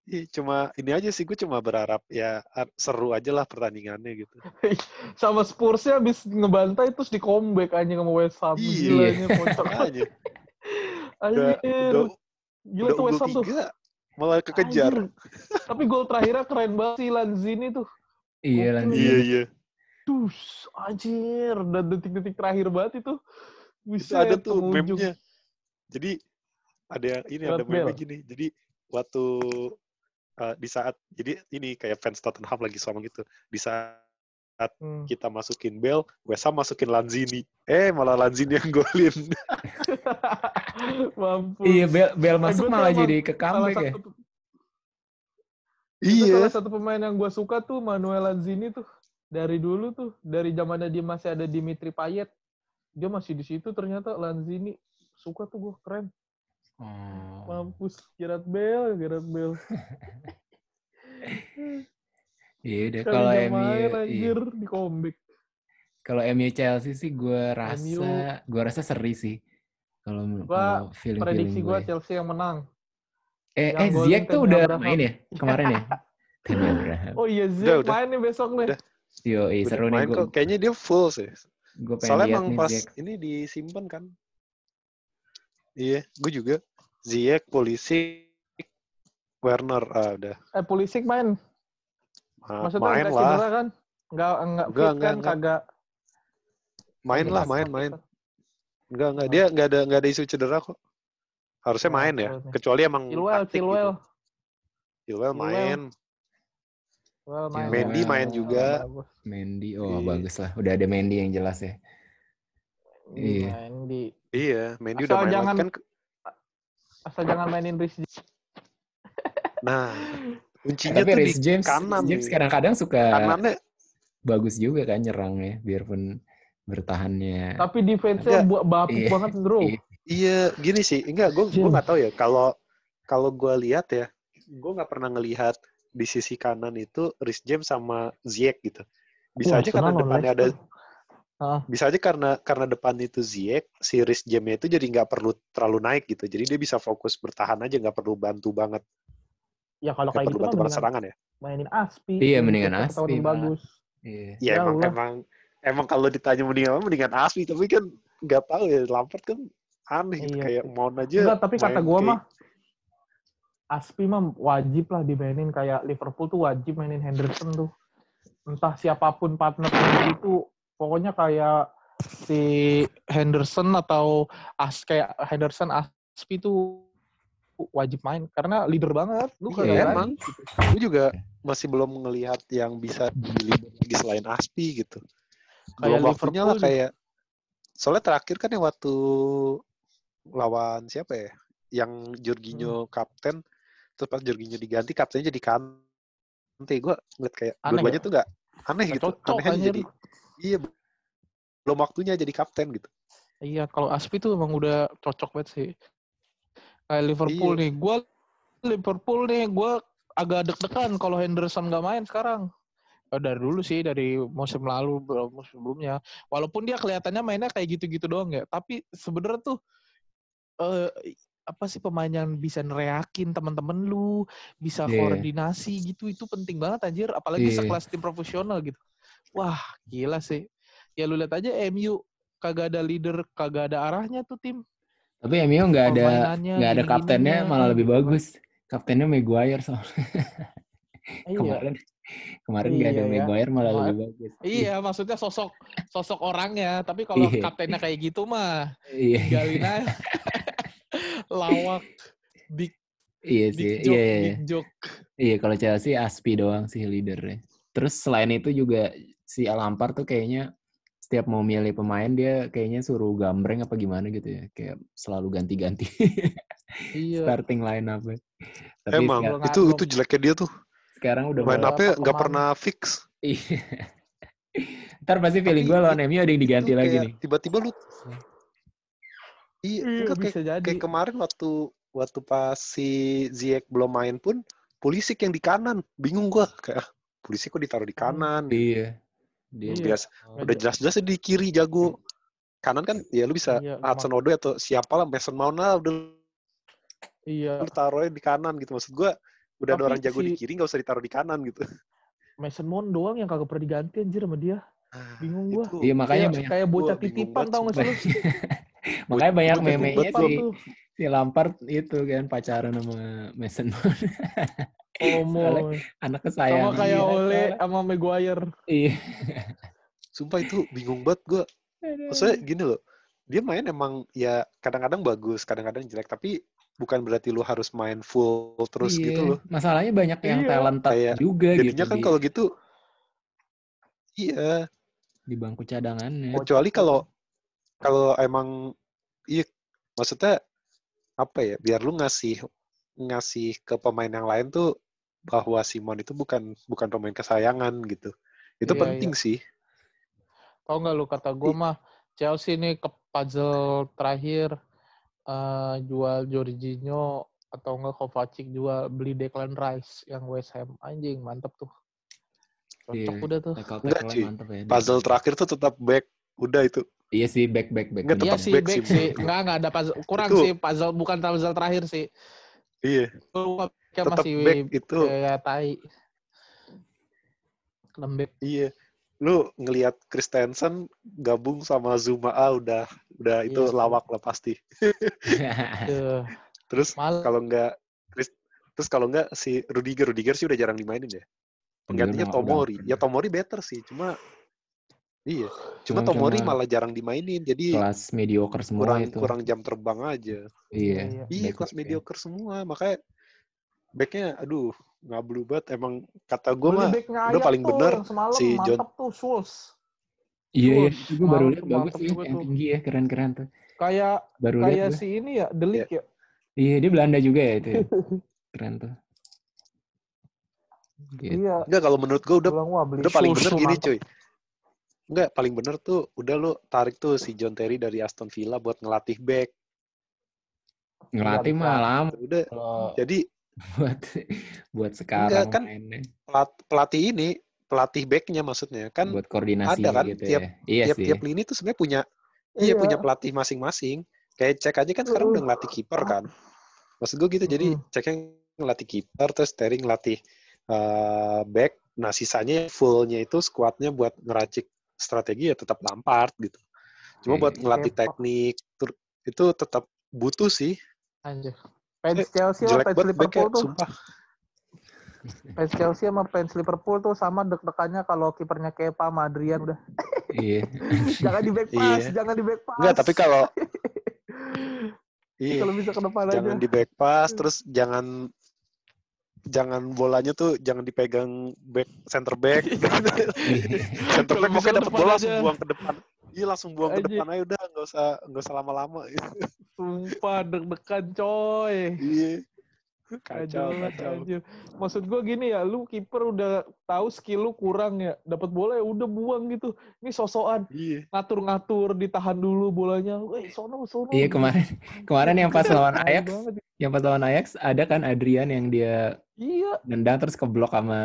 [SPEAKER 3] Iya, cuma ini aja sih gue cuma berharap ya seru aja lah pertandingannya gitu.
[SPEAKER 2] Sama Spursnya habis ngebantai terus di comeback aja sama West Ham.
[SPEAKER 3] Iya. Gila, aja.
[SPEAKER 2] Anjir.
[SPEAKER 3] udah,
[SPEAKER 2] Gila
[SPEAKER 3] udah
[SPEAKER 2] tuh West Ham tuh.
[SPEAKER 3] malah kekejar.
[SPEAKER 2] Anjir. Tapi gol terakhirnya keren banget sih Lanzini tuh.
[SPEAKER 1] Iya. Lanzini.
[SPEAKER 3] Iya, iya.
[SPEAKER 2] Dus, anjir. Dan detik-detik terakhir banget itu. Bisa
[SPEAKER 3] ada tuh meme-nya. Jadi ada yang ini ada
[SPEAKER 2] Gareth
[SPEAKER 3] meme gini. Jadi waktu uh, di saat jadi ini kayak fans Tottenham lagi ngomong gitu. Di saat
[SPEAKER 2] Hmm.
[SPEAKER 3] kita masukin Bell, West Ham masukin Lanzini. Eh, malah Lanzini yang golin.
[SPEAKER 2] Mampus.
[SPEAKER 1] Iya, Bel, Bel
[SPEAKER 2] Eh,
[SPEAKER 1] masuk
[SPEAKER 2] tuh
[SPEAKER 1] malah jadi ke comeback ya.
[SPEAKER 2] satu, itu
[SPEAKER 3] iya.
[SPEAKER 2] salah satu pemain yang gue suka tuh Manuel Lanzini tuh dari dulu tuh dari zamannya dia masih ada Dimitri Payet dia masih di situ ternyata Lanzini suka tuh gue keren
[SPEAKER 1] Oh.
[SPEAKER 2] mampus Gerard Bale Gerard Bale
[SPEAKER 1] Iya udah kalau MU iya.
[SPEAKER 2] di comeback
[SPEAKER 1] Kalau MU Chelsea sih gue rasa gue rasa seri sih. Kalau feeling
[SPEAKER 2] prediksi gue
[SPEAKER 1] gue.
[SPEAKER 2] Chelsea yang menang
[SPEAKER 1] Eh
[SPEAKER 2] yang
[SPEAKER 1] eh Ziyech tuh udah
[SPEAKER 2] Abraham.
[SPEAKER 1] main ya kemarin ya. Abraham.
[SPEAKER 2] oh iya Ziyech
[SPEAKER 3] udah.
[SPEAKER 2] main nih besok nih.
[SPEAKER 1] Yo, iya, seru nih gue.
[SPEAKER 3] Kayaknya dia full sih.
[SPEAKER 1] Gue pengen
[SPEAKER 3] Soalnya emang pas
[SPEAKER 1] Ziyech.
[SPEAKER 3] ini disimpan kan. Iya, gue juga. Ziyech, Polisi, Werner, ah, udah.
[SPEAKER 2] eh Pulisic main
[SPEAKER 3] Ah,
[SPEAKER 2] maksudnya
[SPEAKER 3] main
[SPEAKER 2] nggak
[SPEAKER 3] lah,
[SPEAKER 2] cedera kan nggak nggak
[SPEAKER 3] Enggak,
[SPEAKER 2] fit
[SPEAKER 3] enggak,
[SPEAKER 2] kan
[SPEAKER 3] enggak.
[SPEAKER 2] kagak
[SPEAKER 3] main lah, main, main. Enggak, enggak.
[SPEAKER 2] Oh.
[SPEAKER 3] Dia enggak ada enggak ada isu cedera kok. Harusnya
[SPEAKER 2] Nah,
[SPEAKER 3] main ya. Kecuali emang
[SPEAKER 2] Chilwell Chilwell
[SPEAKER 3] gitu. Chilwell main.
[SPEAKER 2] Chilwell main
[SPEAKER 1] Mendy
[SPEAKER 3] main juga.
[SPEAKER 1] Mendy, oh
[SPEAKER 3] Iya.
[SPEAKER 1] bagus lah. Udah ada Mendy yang jelas ya. Iya.
[SPEAKER 2] Mendy
[SPEAKER 3] Iya, Mendy
[SPEAKER 2] Asal
[SPEAKER 3] udah main
[SPEAKER 2] jangan-
[SPEAKER 3] kan.
[SPEAKER 2] asal jangan mainin Rhys
[SPEAKER 3] Nah, kuncinya
[SPEAKER 1] Tapi
[SPEAKER 3] tuh di
[SPEAKER 1] James,
[SPEAKER 3] kanan
[SPEAKER 1] James kadang-kadang suka
[SPEAKER 3] kanannya
[SPEAKER 1] bagus juga kan nyerangnya, biarpun bertahannya.
[SPEAKER 2] Tapi defense-nya
[SPEAKER 3] Enggak.
[SPEAKER 2] buat bapuk
[SPEAKER 1] Iya.
[SPEAKER 2] banget, bro.
[SPEAKER 1] Iya.
[SPEAKER 3] Iya, gini sih. Enggak, gue gue
[SPEAKER 2] James.
[SPEAKER 3] nggak tahu ya. Kalau kalau gue lihat ya, gue nggak pernah ngelihat di sisi kanan itu Rhys James sama Ziyech gitu. Bisa
[SPEAKER 2] Wah,
[SPEAKER 3] aja karena depannya ada.
[SPEAKER 2] Ah,
[SPEAKER 3] bisa aja karena karena depan itu Ziyech, si Rhys James itu jadi nggak perlu terlalu naik gitu. Jadi dia bisa fokus bertahan aja, nggak perlu bantu banget,
[SPEAKER 2] ya kalau
[SPEAKER 3] nggak
[SPEAKER 2] kayak
[SPEAKER 3] perlu
[SPEAKER 2] gitu mah
[SPEAKER 3] bantu banget serangan ya.
[SPEAKER 2] mainin Aspi.
[SPEAKER 1] Iya, mendingan Aspi
[SPEAKER 2] bagus.
[SPEAKER 1] Iya.
[SPEAKER 3] Ya,
[SPEAKER 2] Ya
[SPEAKER 3] emang
[SPEAKER 2] Allah.
[SPEAKER 3] emang emang kalau ditanya mendingan apa, mendingan Aspi. Tapi kan nggak tahu ya, Lampard kan aneh gitu.
[SPEAKER 2] Iya
[SPEAKER 3] Kayak. Mount aja.
[SPEAKER 2] Enggak, tapi kata gua
[SPEAKER 3] kayak-
[SPEAKER 2] mah Aspi mah wajib lah dimainin kayak Liverpool tuh wajib mainin Henderson tuh. Entah siapa pun partner itu pokoknya kayak si Henderson atau As kayak Henderson Aspi tuh wajib main karena leader banget. Lu
[SPEAKER 1] Iya,
[SPEAKER 2] kagak berani
[SPEAKER 3] emang.
[SPEAKER 2] gitu.
[SPEAKER 3] gue juga masih belum ngelihat yang bisa di lagi selain Aspi gitu.
[SPEAKER 2] Kayak
[SPEAKER 3] Belum waktunya lah kayak soalnya terakhir kan yang waktu lawan siapa ya? Yang Jorginho kapten terus pas Jorginho diganti kaptennya jadi Kante. Gue ngeliat kayak
[SPEAKER 2] Aneh
[SPEAKER 3] dua-duanya
[SPEAKER 2] ya?
[SPEAKER 3] tuh nggak aneh
[SPEAKER 2] Nggak
[SPEAKER 3] gitu.
[SPEAKER 2] cocok,
[SPEAKER 3] Aneh jadi iya belum waktunya jadi kapten gitu.
[SPEAKER 2] Iya, kalau Aspi tuh emang udah cocok banget sih. Kayak Liverpool
[SPEAKER 3] Iya.
[SPEAKER 2] nih, gue Liverpool nih, gue agak deg-degan kalau Henderson nggak main sekarang. Eh, dari dulu sih, dari musim lalu, belum musim sebelumnya. Walaupun dia kelihatannya mainnya kayak gitu-gitu doang ya, tapi sebenarnya tuh eh apa sih pemain yang bisa nereakin teman-teman lu, bisa
[SPEAKER 1] Iya.
[SPEAKER 2] koordinasi gitu, itu penting banget anjir. Apalagi
[SPEAKER 1] Iya.
[SPEAKER 2] sekelas tim profesional gitu. Wah, gila sih. Ya lu lihat aja MU kagak ada leader, kagak ada arahnya tuh tim.
[SPEAKER 1] Tapi MU nggak ada nggak ada kaptennya malah lebih bagus. Kaptennya Maguire soalnya.
[SPEAKER 2] Iya.
[SPEAKER 1] Kemarin kemarin nggak ada
[SPEAKER 2] Iya, ya.
[SPEAKER 1] Maguire malah
[SPEAKER 2] Ma-
[SPEAKER 1] lebih bagus.
[SPEAKER 2] Iya, maksudnya sosok sosok orangnya. Tapi kalau
[SPEAKER 1] Iya.
[SPEAKER 2] kaptennya kayak gitu mah
[SPEAKER 1] Iya.
[SPEAKER 2] aja. Lawak, big
[SPEAKER 1] Iya
[SPEAKER 2] big
[SPEAKER 1] sih.
[SPEAKER 2] joke,
[SPEAKER 1] Iya, iya.
[SPEAKER 2] big joke.
[SPEAKER 1] Iya, kalau Chelsea Aspi doang sih leadernya. Terus selain itu juga si Lampard tuh kayaknya setiap mau milih pemain dia kayaknya suruh gambreng apa gimana gitu ya. Kayak selalu ganti-ganti
[SPEAKER 2] Iya.
[SPEAKER 1] starting line up. Tapi
[SPEAKER 3] Emang
[SPEAKER 1] sekarang,
[SPEAKER 3] itu itu jeleknya dia tuh.
[SPEAKER 1] sekarang udah
[SPEAKER 3] Line
[SPEAKER 2] mulai-
[SPEAKER 3] up-nya nggak pernah fix.
[SPEAKER 1] Iya. Ntar pasti feeling gue lawan MU ada yang diganti lagi nih.
[SPEAKER 3] Tiba-tiba lu Iya,
[SPEAKER 2] Iya,
[SPEAKER 3] enggak, kayak,
[SPEAKER 2] bisa jadi.
[SPEAKER 3] kayak kemarin waktu waktu pas si Ziyech belum main pun Pulisic yang di kanan. Bingung gua kayak ah, Pulisic kok ditaruh di kanan.
[SPEAKER 1] Iya. Dia
[SPEAKER 2] Iya.
[SPEAKER 3] Biasa udah jelas-jelas di kiri jago. Kanan kan ya lu bisa
[SPEAKER 2] Iya,
[SPEAKER 3] Hudson Odoi atau siapa lah Mason Mount lah udah
[SPEAKER 2] Iya,
[SPEAKER 3] lu taruhnya di kanan gitu. Maksud gua udah ada
[SPEAKER 2] Tapi
[SPEAKER 3] orang jago di
[SPEAKER 2] si-
[SPEAKER 3] kiri nggak usah ditaruh di kanan gitu.
[SPEAKER 2] Mason Mount doang yang kagak pernah diganti anjir sama dia.
[SPEAKER 3] Ah,
[SPEAKER 2] Bingung gua.
[SPEAKER 3] itu.
[SPEAKER 1] Iya makanya
[SPEAKER 2] kayak, kayak bocah titipan tau gak sih lu?
[SPEAKER 1] makanya banyak meme-nya sih.
[SPEAKER 2] tuh.
[SPEAKER 1] si Lampard itu kan pacaran sama Mason Mount.
[SPEAKER 2] Oh,
[SPEAKER 1] anak kesayangan.
[SPEAKER 2] Sama kayak Ole sama Maguire.
[SPEAKER 1] Iya.
[SPEAKER 3] Sumpah itu bingung banget gue. Maksudnya gini loh, dia main emang ya kadang-kadang bagus, kadang-kadang jelek, tapi bukan berarti lu harus main full terus
[SPEAKER 1] iya.
[SPEAKER 3] gitu loh.
[SPEAKER 1] Masalahnya banyak yang
[SPEAKER 2] Iya.
[SPEAKER 1] talented
[SPEAKER 3] Kayak
[SPEAKER 1] juga gitu.
[SPEAKER 3] Jadinya kan kalau gitu, iya.
[SPEAKER 1] di bangku cadangannya.
[SPEAKER 3] Kecuali kalau kalau emang iya maksudnya apa ya biar lu ngasih ngasih ke pemain yang lain tuh bahwa Simon itu bukan bukan pemain kesayangan gitu. Itu
[SPEAKER 2] Iya,
[SPEAKER 3] penting sih.
[SPEAKER 2] Tau nggak lu kata gue mah Chelsea nih ke puzzle terakhir eh, jual Jorginho atau enggak Kovacic jual beli Declan Rice yang West Ham. Anjing mantep tuh. Cocok
[SPEAKER 1] Iya.
[SPEAKER 2] udah tuh.
[SPEAKER 3] Enggak,
[SPEAKER 1] mantep ya.
[SPEAKER 3] puzzle terakhir tuh tetap back. Udah itu
[SPEAKER 1] Iya sih back back back.
[SPEAKER 3] Nggak,
[SPEAKER 1] bener.
[SPEAKER 2] iya sih
[SPEAKER 3] back
[SPEAKER 2] back
[SPEAKER 3] sih
[SPEAKER 2] enggak enggak ada puzzle. Kurang
[SPEAKER 3] Itu-
[SPEAKER 2] sih puzzle. Bukan puzzle terakhir sih.
[SPEAKER 3] Iya.
[SPEAKER 2] Kayak
[SPEAKER 3] tetap
[SPEAKER 2] masih
[SPEAKER 3] back itu.
[SPEAKER 2] kayak tai. Lembek.
[SPEAKER 3] Iya. Lu ngelihat Christensen gabung sama Zuma ah udah udah itu
[SPEAKER 2] Iya.
[SPEAKER 3] lawak lah pasti.
[SPEAKER 2] Tuh.
[SPEAKER 3] terus kalau enggak Chris- terus kalau enggak si Rudiger Rudiger sih udah jarang dimainin ya. Penggantinya
[SPEAKER 1] udah-
[SPEAKER 3] Tomori. ya Tomori better sih cuma iya cuma
[SPEAKER 1] Cuma-
[SPEAKER 3] Tomori
[SPEAKER 1] cuma
[SPEAKER 3] malah jarang dimainin jadi
[SPEAKER 1] kelas mediocre semua
[SPEAKER 3] kurang
[SPEAKER 1] itu.
[SPEAKER 3] kurang jam terbang aja
[SPEAKER 1] Iya.
[SPEAKER 3] iya
[SPEAKER 1] back-back
[SPEAKER 3] kelas
[SPEAKER 1] ya.
[SPEAKER 3] mediocre semua makanya backnya aduh nggak blue banget emang kata gue mah udah paling
[SPEAKER 2] tuh
[SPEAKER 3] bener si John-
[SPEAKER 2] tuh Schulz
[SPEAKER 1] Iya, iya.
[SPEAKER 2] Terus,
[SPEAKER 1] Itu gue baru lihat bagus sih, yang tinggi ya, keren-keren tuh.
[SPEAKER 2] kayak
[SPEAKER 1] Baru
[SPEAKER 2] kayak
[SPEAKER 1] gue.
[SPEAKER 2] si ini ya Delik ya
[SPEAKER 1] Iya, dia Belanda juga ya itu. Ya. Keren tuh. Gitu.
[SPEAKER 2] iya
[SPEAKER 3] enggak kalau menurut gue udah
[SPEAKER 2] bilang wah beli
[SPEAKER 3] udah paling bener gini
[SPEAKER 2] mantep.
[SPEAKER 3] cuy enggak paling bener tuh udah lu tarik tuh si John Terry dari Aston Villa buat ngelatih back
[SPEAKER 1] Ngelatih mah lama
[SPEAKER 3] udah
[SPEAKER 1] kalau
[SPEAKER 3] jadi
[SPEAKER 1] buat buat sekarang
[SPEAKER 3] kan
[SPEAKER 1] mainnya.
[SPEAKER 3] pelat- pelatih ini pelatih backnya maksudnya kan
[SPEAKER 1] buat koordinasi
[SPEAKER 3] ada kan,
[SPEAKER 1] gitu
[SPEAKER 3] tiap-
[SPEAKER 1] ya. Iya sih.
[SPEAKER 3] tiap-tiap lini tuh sebenarnya punya iya
[SPEAKER 2] Iya.
[SPEAKER 3] punya pelatih masing-masing kayak cek aja kan sekarang udah ngelatih kiper kan maksud gue gitu jadi
[SPEAKER 2] Mm-mm.
[SPEAKER 3] ceknya ngelatih kiper terus Terry ngelatih eh, back nah sisanya fullnya itu squadnya buat ngeracik strategi ya tetap Lampard gitu. Cuma
[SPEAKER 1] Iya,
[SPEAKER 3] buat
[SPEAKER 1] iya.
[SPEAKER 3] ngelatih teknik itu tetap butuh sih.
[SPEAKER 2] Anjir. Fans
[SPEAKER 3] Eh,
[SPEAKER 2] Chelsea sama
[SPEAKER 3] jelek
[SPEAKER 2] fans Liverpool tuh.
[SPEAKER 3] sumpah.
[SPEAKER 2] Fans Chelsea sama fans Liverpool tuh sama deg-degannya kalau kipernya Kepa sama Adrian udah.
[SPEAKER 1] Iya.
[SPEAKER 2] jangan di back pass
[SPEAKER 3] Iya.
[SPEAKER 2] jangan di back pass.
[SPEAKER 3] Enggak tapi kalau iya
[SPEAKER 2] kalau bisa ke depan
[SPEAKER 3] jangan
[SPEAKER 2] aja.
[SPEAKER 3] di back pass terus jangan jangan bolanya tuh jangan dipegang back center back. Center
[SPEAKER 2] Kalau
[SPEAKER 3] back pokoknya dapat bola
[SPEAKER 2] aja.
[SPEAKER 3] langsung buang ke depan. Iya langsung buang ke depan aja udah nggak usah nggak usah lama-lama.
[SPEAKER 2] Sumpah deg-degan coy.
[SPEAKER 3] Iya. Kacau kacau
[SPEAKER 2] anjir. Maksud gua gini ya, lu kiper udah tahu skill lu kurang ya, dapat bola ya udah buang gitu. Ini sosokan.
[SPEAKER 3] Iya.
[SPEAKER 2] Ngatur-ngatur, ditahan dulu bolanya. Weh, sono sono.
[SPEAKER 1] Iya kemarin kemarin yang pas lawan Ajax, yang pas lawan Ajax ada kan Adrian yang dia
[SPEAKER 2] Iya,
[SPEAKER 1] nendang terus keblok sama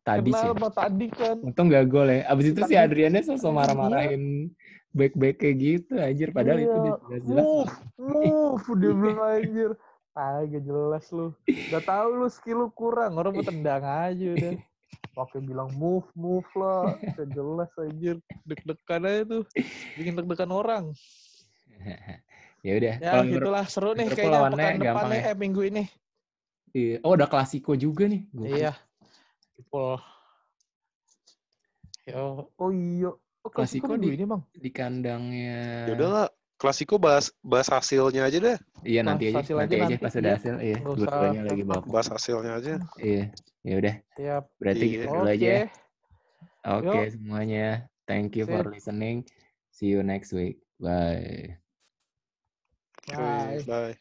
[SPEAKER 1] tadi sih.
[SPEAKER 2] sama tadi kan.
[SPEAKER 1] Untung gak gol ya. Abis itu si Adriannya sosok marah-marahin back-back kayak gitu anjir. Padahal itu
[SPEAKER 2] Iya.
[SPEAKER 1] udah jelas-jelas.
[SPEAKER 2] Move, move, dia bilang anjir. Ah, gak jelas lu. Udah tahu lu skill lu kurang, orang mau tendang aja udah. Pakai bilang move, move lah. Gak jelas anjir. Deg-degan aja tuh. Bikin deg-degan orang.
[SPEAKER 1] ya udah.
[SPEAKER 2] Ya,
[SPEAKER 1] Kalau Liverpool-
[SPEAKER 2] itulah seru nih kayaknya pekan depan nih,
[SPEAKER 1] ya.
[SPEAKER 2] eh minggu ini.
[SPEAKER 1] Iya. Oh udah klasiko juga nih. Gokil.
[SPEAKER 2] Iya. Liverpool. Yo. Oh iya. Oh,
[SPEAKER 1] Klasiko di-
[SPEAKER 2] ini, Bang.
[SPEAKER 1] Di kandangnya.
[SPEAKER 3] ya udahlah klasiko bahas bahas hasilnya aja deh
[SPEAKER 1] Iya
[SPEAKER 2] Nah,
[SPEAKER 1] nanti aja.
[SPEAKER 2] hasil
[SPEAKER 1] Nanti
[SPEAKER 2] aja
[SPEAKER 1] aja
[SPEAKER 2] nanti,
[SPEAKER 1] pas udah
[SPEAKER 2] iya.
[SPEAKER 1] hasil. Iya. Dua-duanya lagi
[SPEAKER 3] bahas hasilnya aja
[SPEAKER 1] Iya. Ya udah.
[SPEAKER 2] Siap.
[SPEAKER 1] Berarti
[SPEAKER 3] Iya.
[SPEAKER 1] gitu
[SPEAKER 2] Oke.
[SPEAKER 1] dulu aja ya. Oke
[SPEAKER 2] Yuk.
[SPEAKER 1] semuanya. Thank you for
[SPEAKER 2] Sip.
[SPEAKER 1] listening. See you next week. Bye.
[SPEAKER 2] Bye.
[SPEAKER 3] bye